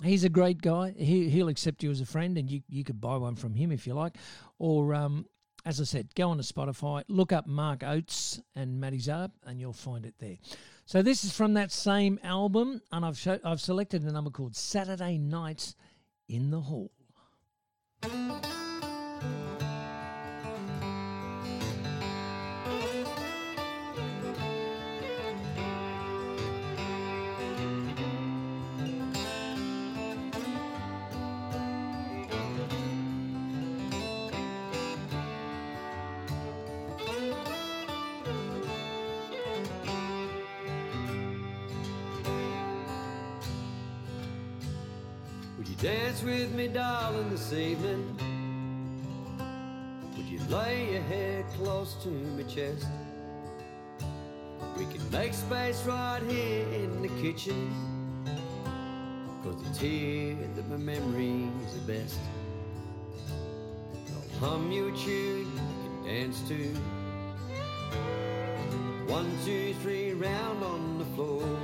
He's a great guy. He, he'll accept you as a friend, and you, you could buy one from him if you like. Or, um, as I said, go on to Spotify, look up Mark Oates and Matty Zarb, and you'll find it there. So this is from that same album, and I've show, I've selected a number called Saturday Nights in the Hall. With me, darling, this evening? Would you lay your head close to my chest? We can make space right here in the kitchen. Cause it's here that my memories are best. I'll hum you a tune you can dance to. One, two, three, round on the floor.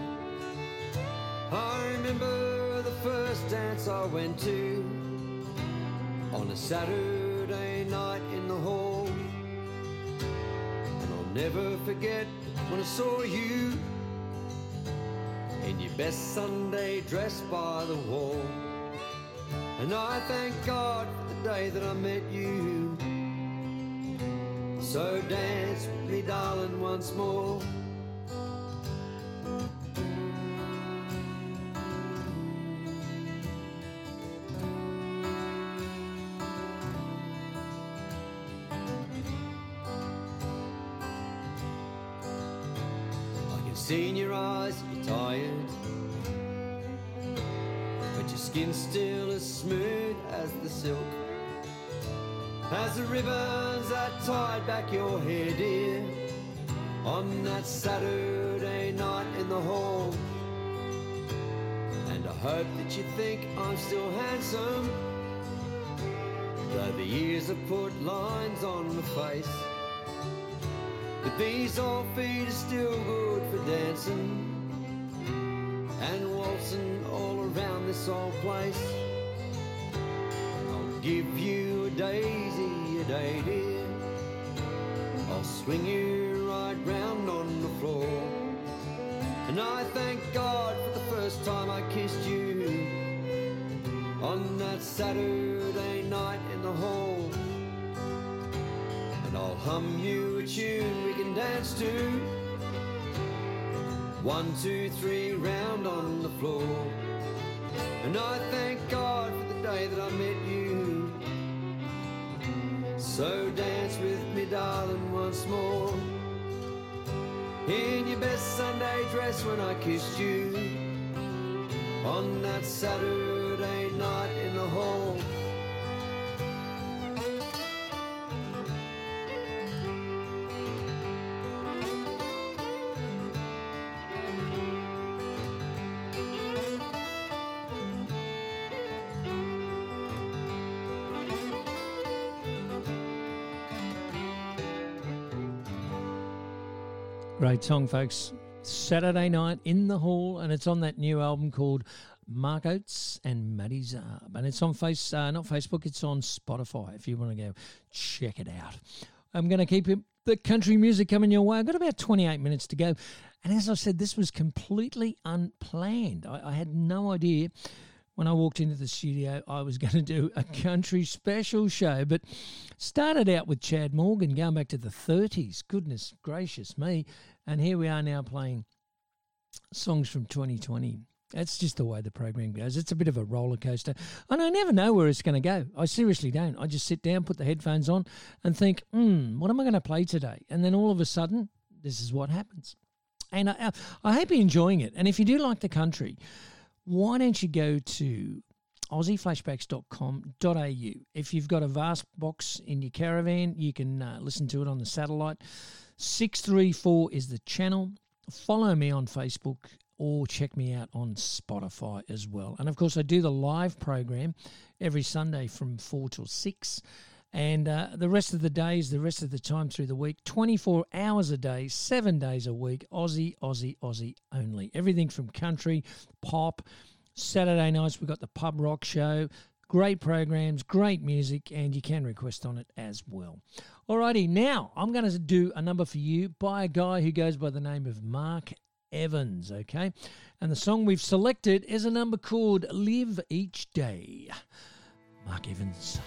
First dance I went to on a Saturday night in the hall. And I'll never forget when I saw you in your best Sunday dress by the wall. And I thank God for the day that I met you. So dance with me, darling, once more. Skin's still as smooth as the silk. As the ribbons that tied back your hair, dear, on that Saturday night in the hall. And I hope that you think I'm still handsome, though the years have put lines on my face. But these old feet are still good for dancing this old place. I'll give you a daisy, a day, dear. I'll swing you right round on the floor. And I thank God for the first time I kissed you on that Saturday night in the hall. And I'll hum you a tune we can dance to. One, two, three, round on the floor. And I thank God for the day that I met you. So dance with me, darling, once more. In your best Sunday dress when I kissed you. On that Saturday night Great song, folks. Saturday night in the hall, and it's on that new album called Mark Oates and Matty Zarb. And it's on face, uh, not Facebook, it's on Spotify if you want to go check it out. I'm going to keep it, the country music coming your way. I've got about 28 minutes to go. And as I said, this was completely unplanned. I, I had no idea when I walked into the studio, I was going to do a country special show, but started out with Chad Morgan, going back to the 30s. Goodness gracious me. And here we are now playing songs from 2020. That's just the way the program goes. It's a bit of a roller coaster. And I never know where it's going to go. I seriously don't. I just sit down, put the headphones on, and think, hmm, what am I going to play today? And then all of a sudden, this is what happens. And I, I hope you're enjoying it. And if you do like the country, why don't you go to aussieflashbacks.com.au. If you've got a VAST box in your caravan, you can uh, listen to it on the satellite. 634 is the channel. Follow me on Facebook or check me out on Spotify as well. And of course, I do the live program every Sunday from 4 till 6. And uh, the rest of the days, the rest of the time through the week, 24 hours a day, seven days a week, Aussie, Aussie, Aussie only. Everything from country, pop. Saturday nights, we've got the pub rock show. Great programs, great music, and you can request on it as well. Alrighty, now I'm going to do a number for you by a guy who goes by the name of Mark Evans, okay? And the song we've selected is a number called Live Each Day. Mark Evans.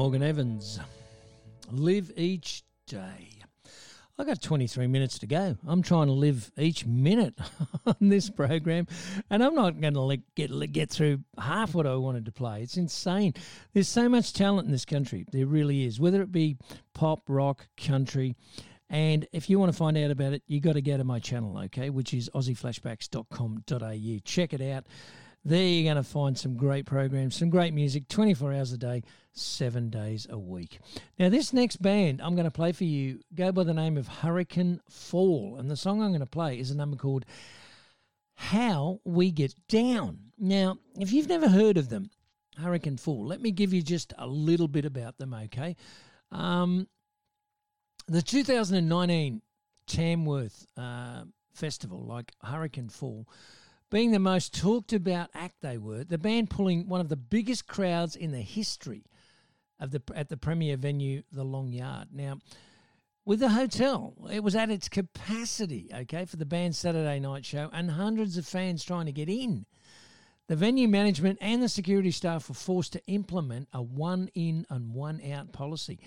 Morgan Evans. Live each day. I got 23 minutes to go. I'm trying to live each minute on this program, and I'm not going to get get through half what I wanted to play. It's insane. There's so much talent in this country. There really is. Whether it be pop, rock, country, and if you want to find out about it, you got to go to my channel, okay, which is aussieflashbacks.com.au. Check it out. There you're going to find some great programs, some great music, 24 hours a day, seven days a week. Now, this next band I'm going to play for you go by the name of Hurricane Fall, and the song I'm going to play is a number called How We Get Down. Now, if you've never heard of them, Hurricane Fall, let me give you just a little bit about them, okay? Um, the 2019 Tamworth uh, Festival, like Hurricane Fall, being the most talked about act they were, the band pulling one of the biggest crowds in the history of the at the premier venue, the Longyard. Now, with the hotel, it was at its capacity, okay, for the band's Saturday night show, and hundreds of fans trying to get in. The venue management and the security staff were forced to implement a one in and one out policy.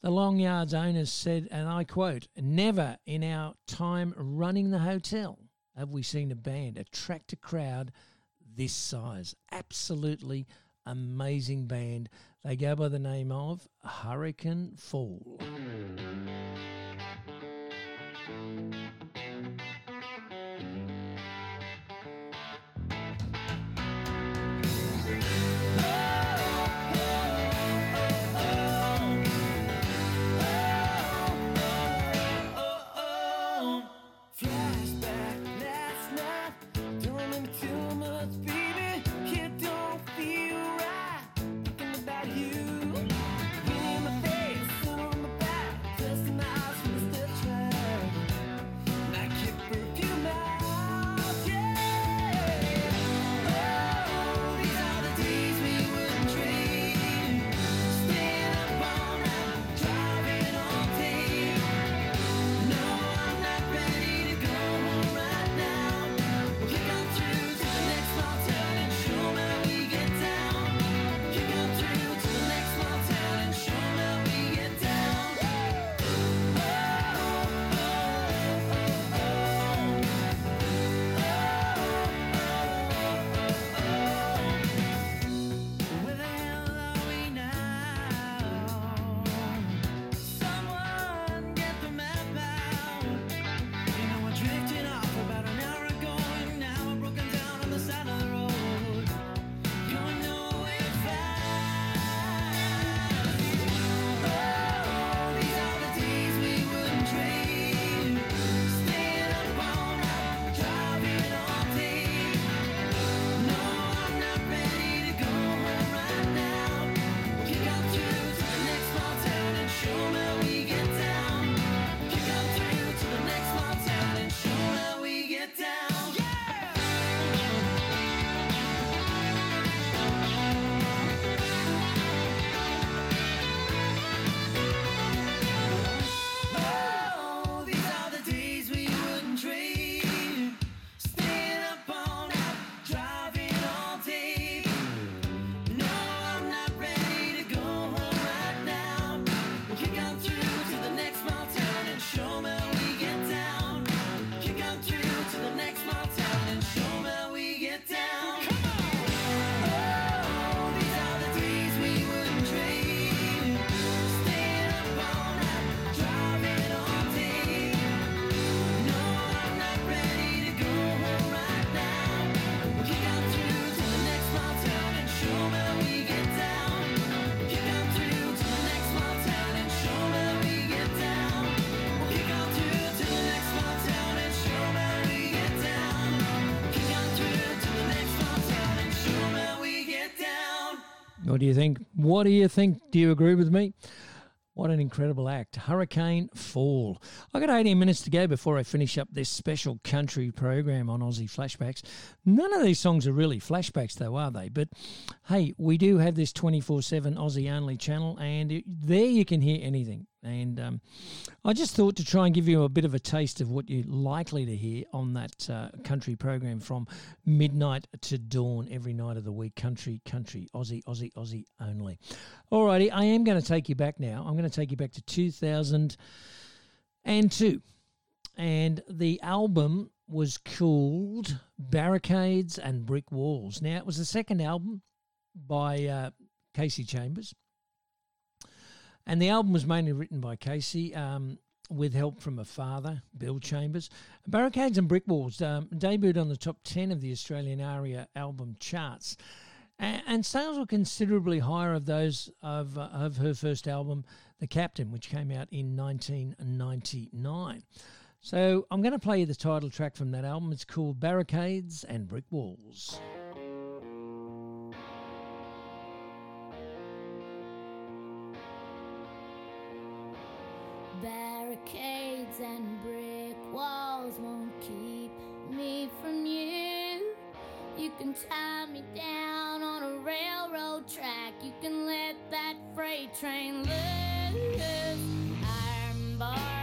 The Longyard's owners said, and I quote, Never in our time running the hotel have we seen a band attract a crowd this size. Absolutely amazing band. They go by the name of Hurricane Fall. Do you think? What do you think? Do you agree with me? What an incredible act. Hurricane Fall. I got 18 minutes to go before I finish up this special country program on Aussie Flashbacks. None of these songs are really flashbacks, though, are they? But hey, we do have this 24 7 Aussie only channel, and it, there you can hear anything. And um, I just thought to try and give you a bit of a taste of what you're likely to hear on that uh, country program from midnight to dawn every night of the week. Country, country, Aussie, Aussie, Aussie only. Alrighty, I am going to take you back now. I'm going to take you back to 2002. And two. And the album was called Barricades and Brick Walls. Now, it was the second album by uh, Kasey Chambers. And the album was mainly written by Kasey um, with help from a father, Bill Chambers. Barricades and Brick Walls um, debuted on the top 10 of the Australian ARIA album charts. And, sales were considerably higher of those of, uh, of her first album, The Captain, which came out in 1999. So I'm going to play you the title track from that album. It's called Barricades and Brick Walls. Barricades and brick walls won't keep me from you. You can tie me down on a railroad track. You can let that freight train loose. Iron bars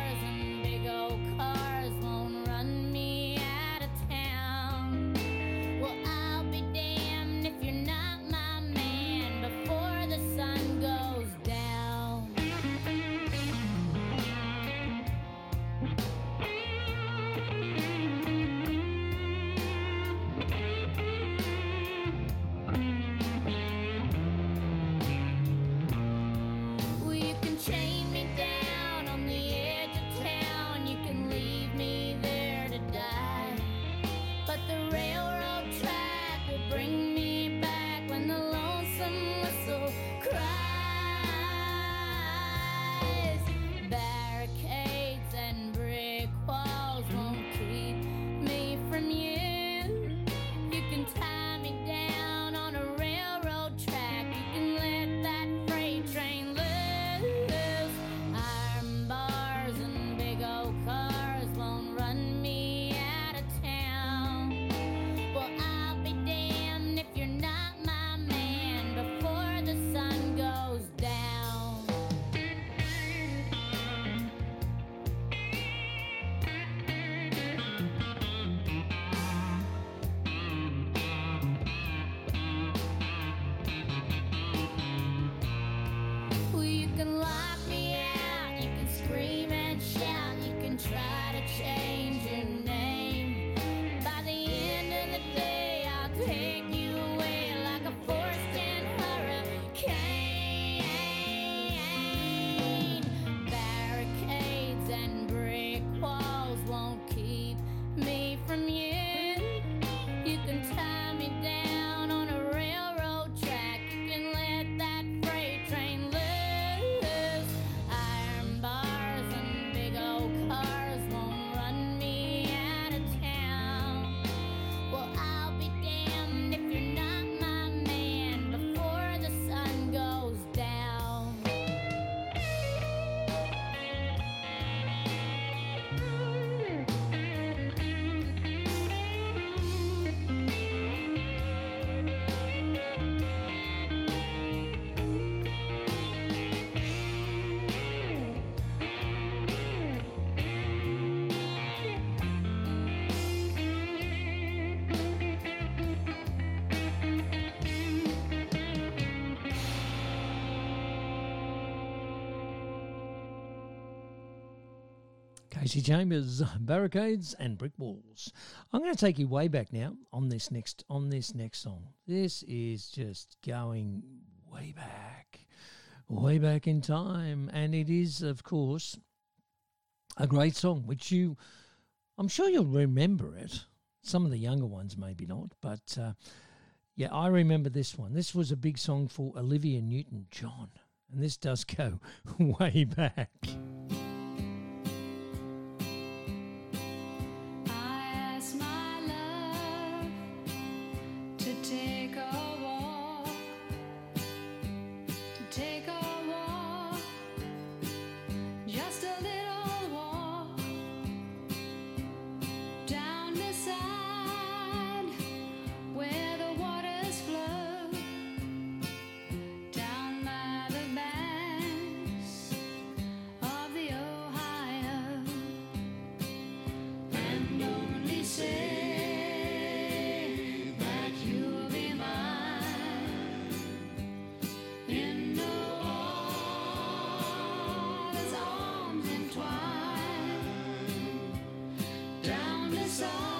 Chambers, barricades and brick walls. I'm going to take you way back now on this next on this next song. This is just going way back, way back in time, and it is, of course, a great song which you, I'm sure you'll remember it. Some of the younger ones maybe not, but uh, yeah, I remember this one. This was a big song for Olivia Newton-John, and this does go way back. song.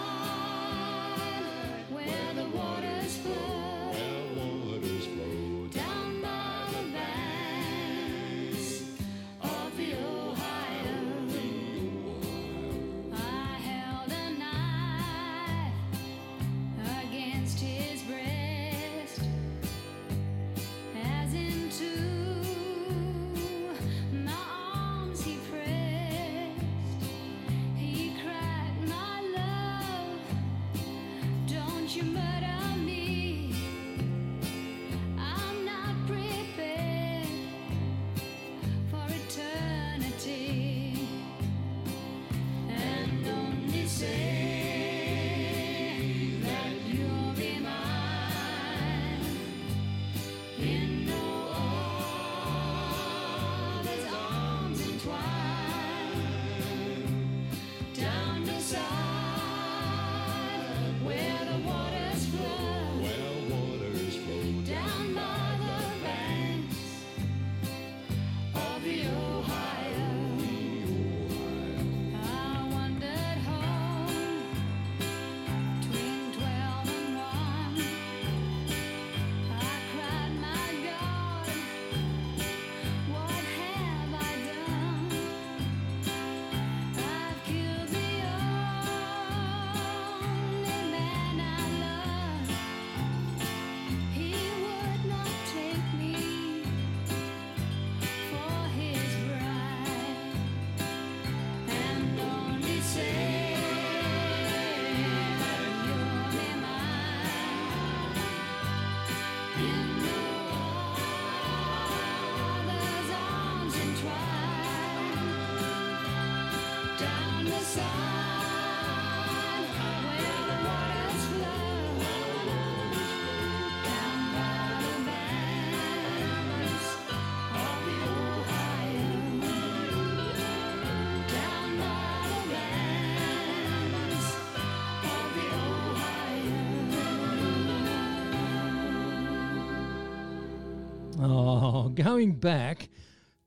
Going back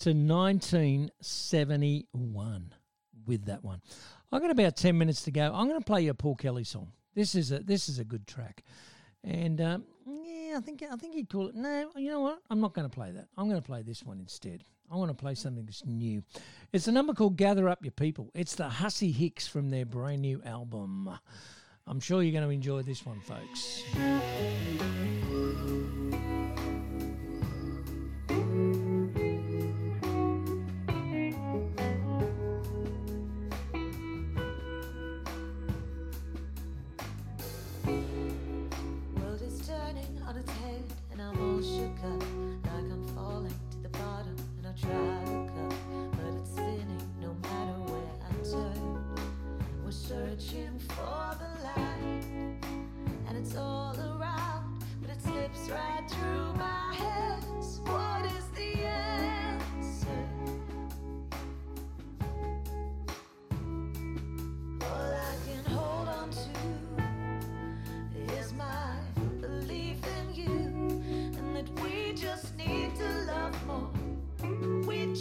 to 1971 with that one. I've got about 10 minutes to go. I'm going to play you a Paul Kelly song. This is a this is a good track. And um, yeah, I think I think he'd call it. No, you know what? I'm not going to play that. I'm going to play this one instead. I want to play something that's new. It's a number called "Gather Up Your People." It's the Hussy Hicks from their brand new album. I'm sure you're going to enjoy this one, folks.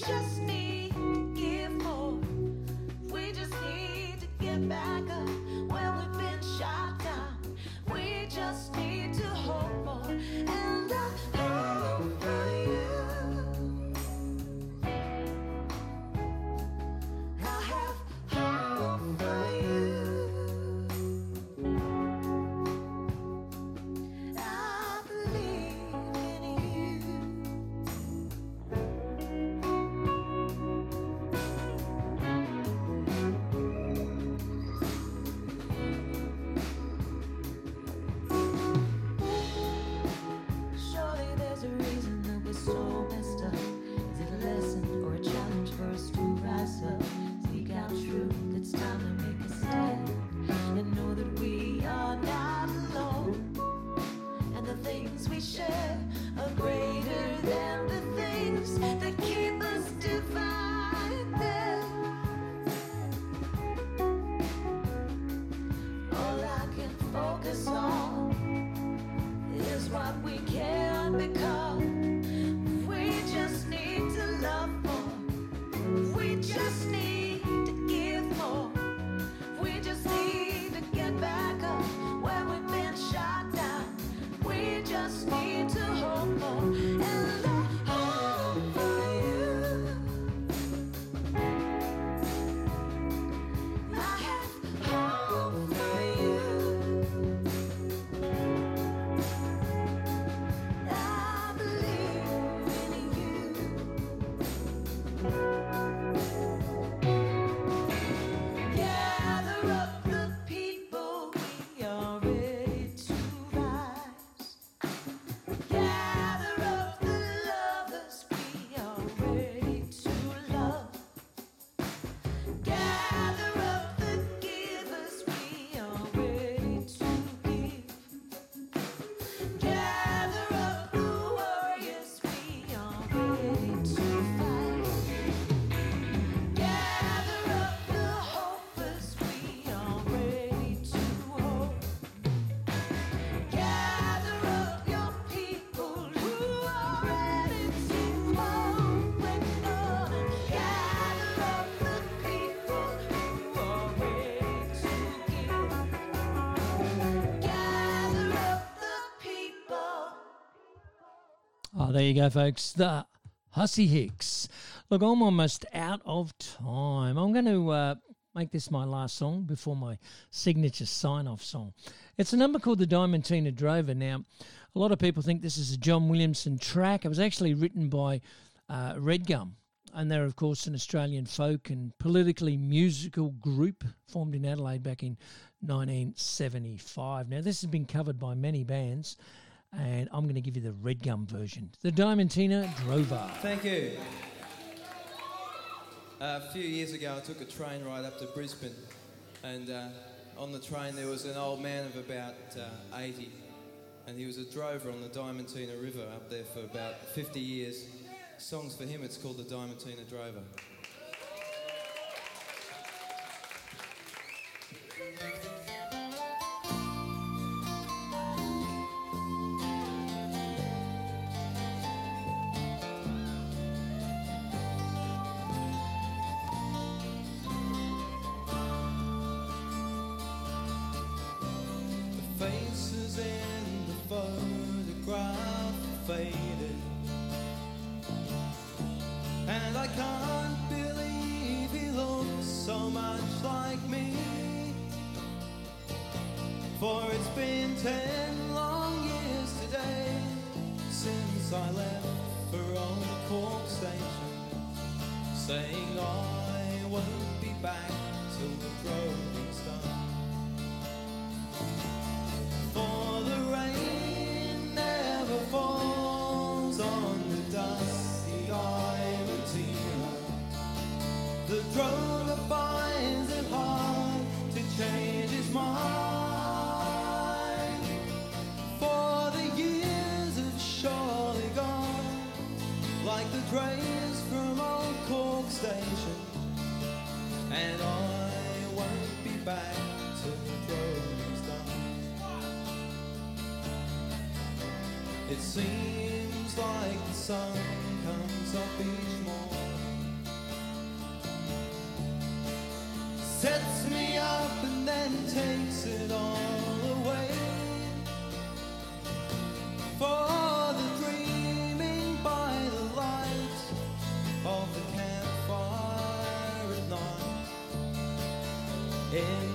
Just there you go, folks. The Hussy Hicks. Look, I'm almost out of time. I'm going to uh, make this my last song before my signature sign off song. It's a number called The Diamantina Drover. Now, a lot of people think this is a John Williamson track. It was actually written by uh, Redgum. And they're, of course, an Australian folk and politically musical group formed in Adelaide back in 1975. Now, this has been covered by many bands, and I'm going to give you the Redgum version. The Diamantina Drover. Thank you. Uh, a few years ago, I took a train ride up to Brisbane, and uh, on the train there was an old man of about uh, 80, and he was a drover on the Diamantina River up there for about 50 years. Songs for him, it's called the Diamantina Drover. Much like me. For it's been ten long years today since I left for old Cork Station, saying I won't be back till the droving's done. Sun comes up each morning, sets me up and then takes it all away. For the dreaming by the light of the campfire at night ends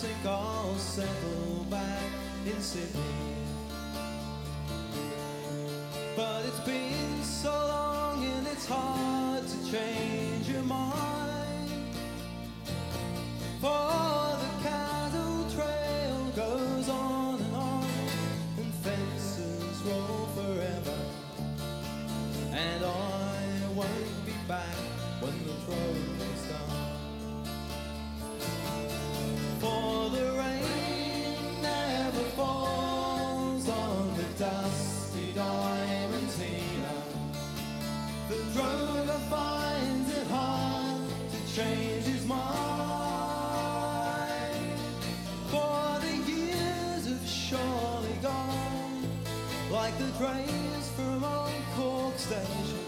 Think I'll settle back in Sydney. But it's been so like the trains from old Cork Station.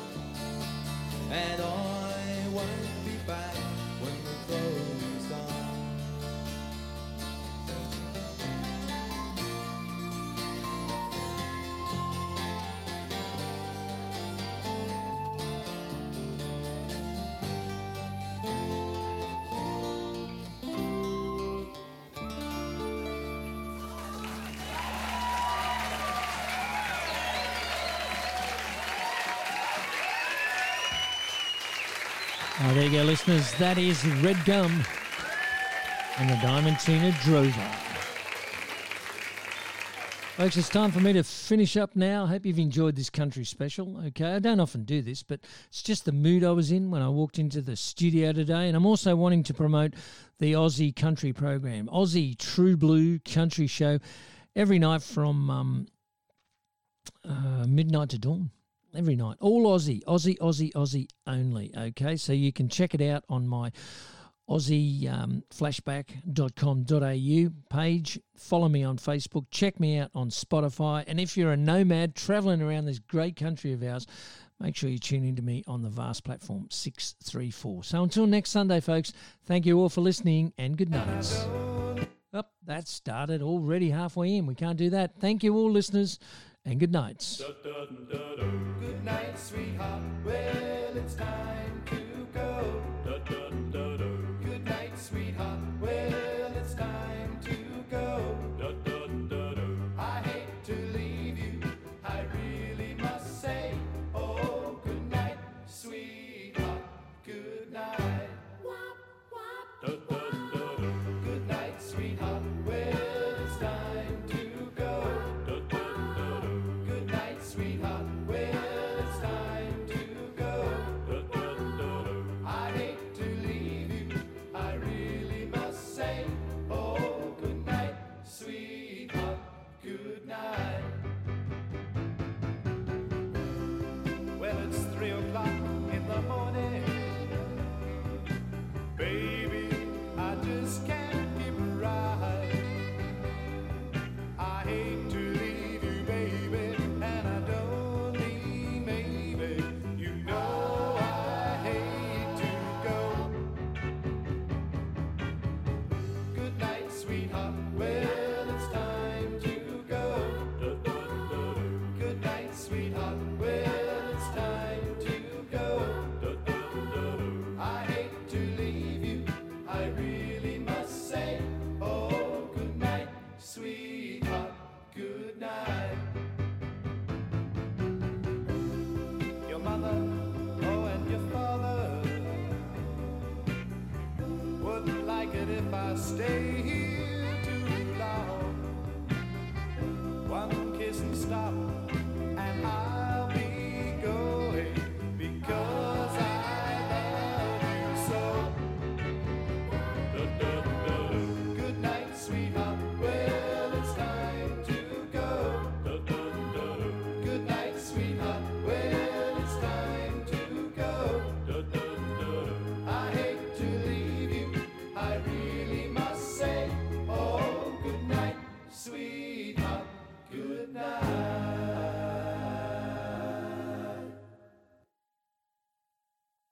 And I won't be back when the close there you go, listeners. That is Redgum and the Diamond Diamantina Drover. Folks, it's time for me to finish up now. I hope you've enjoyed this country special. Okay, I don't often do this, but it's just the mood I was in when I walked into the studio today. And I'm also wanting to promote the Aussie Country program, Aussie True Blue Country Show, every night from um, uh, midnight to dawn every night. All Aussie, Aussie, Aussie, Aussie only. Okay, so you can check it out on my Aussie um, flashback.com.au page. Follow me on Facebook. Check me out on Spotify. And if you're a nomad traveling around this great country of ours, make sure you tune in to me on the VAST platform 634. So until next Sunday, folks, thank you all for listening and good night. Up, that started already halfway in. We can't do that. Thank you all, listeners, and good nights. Good night, sweetheart. Well, it's time to go.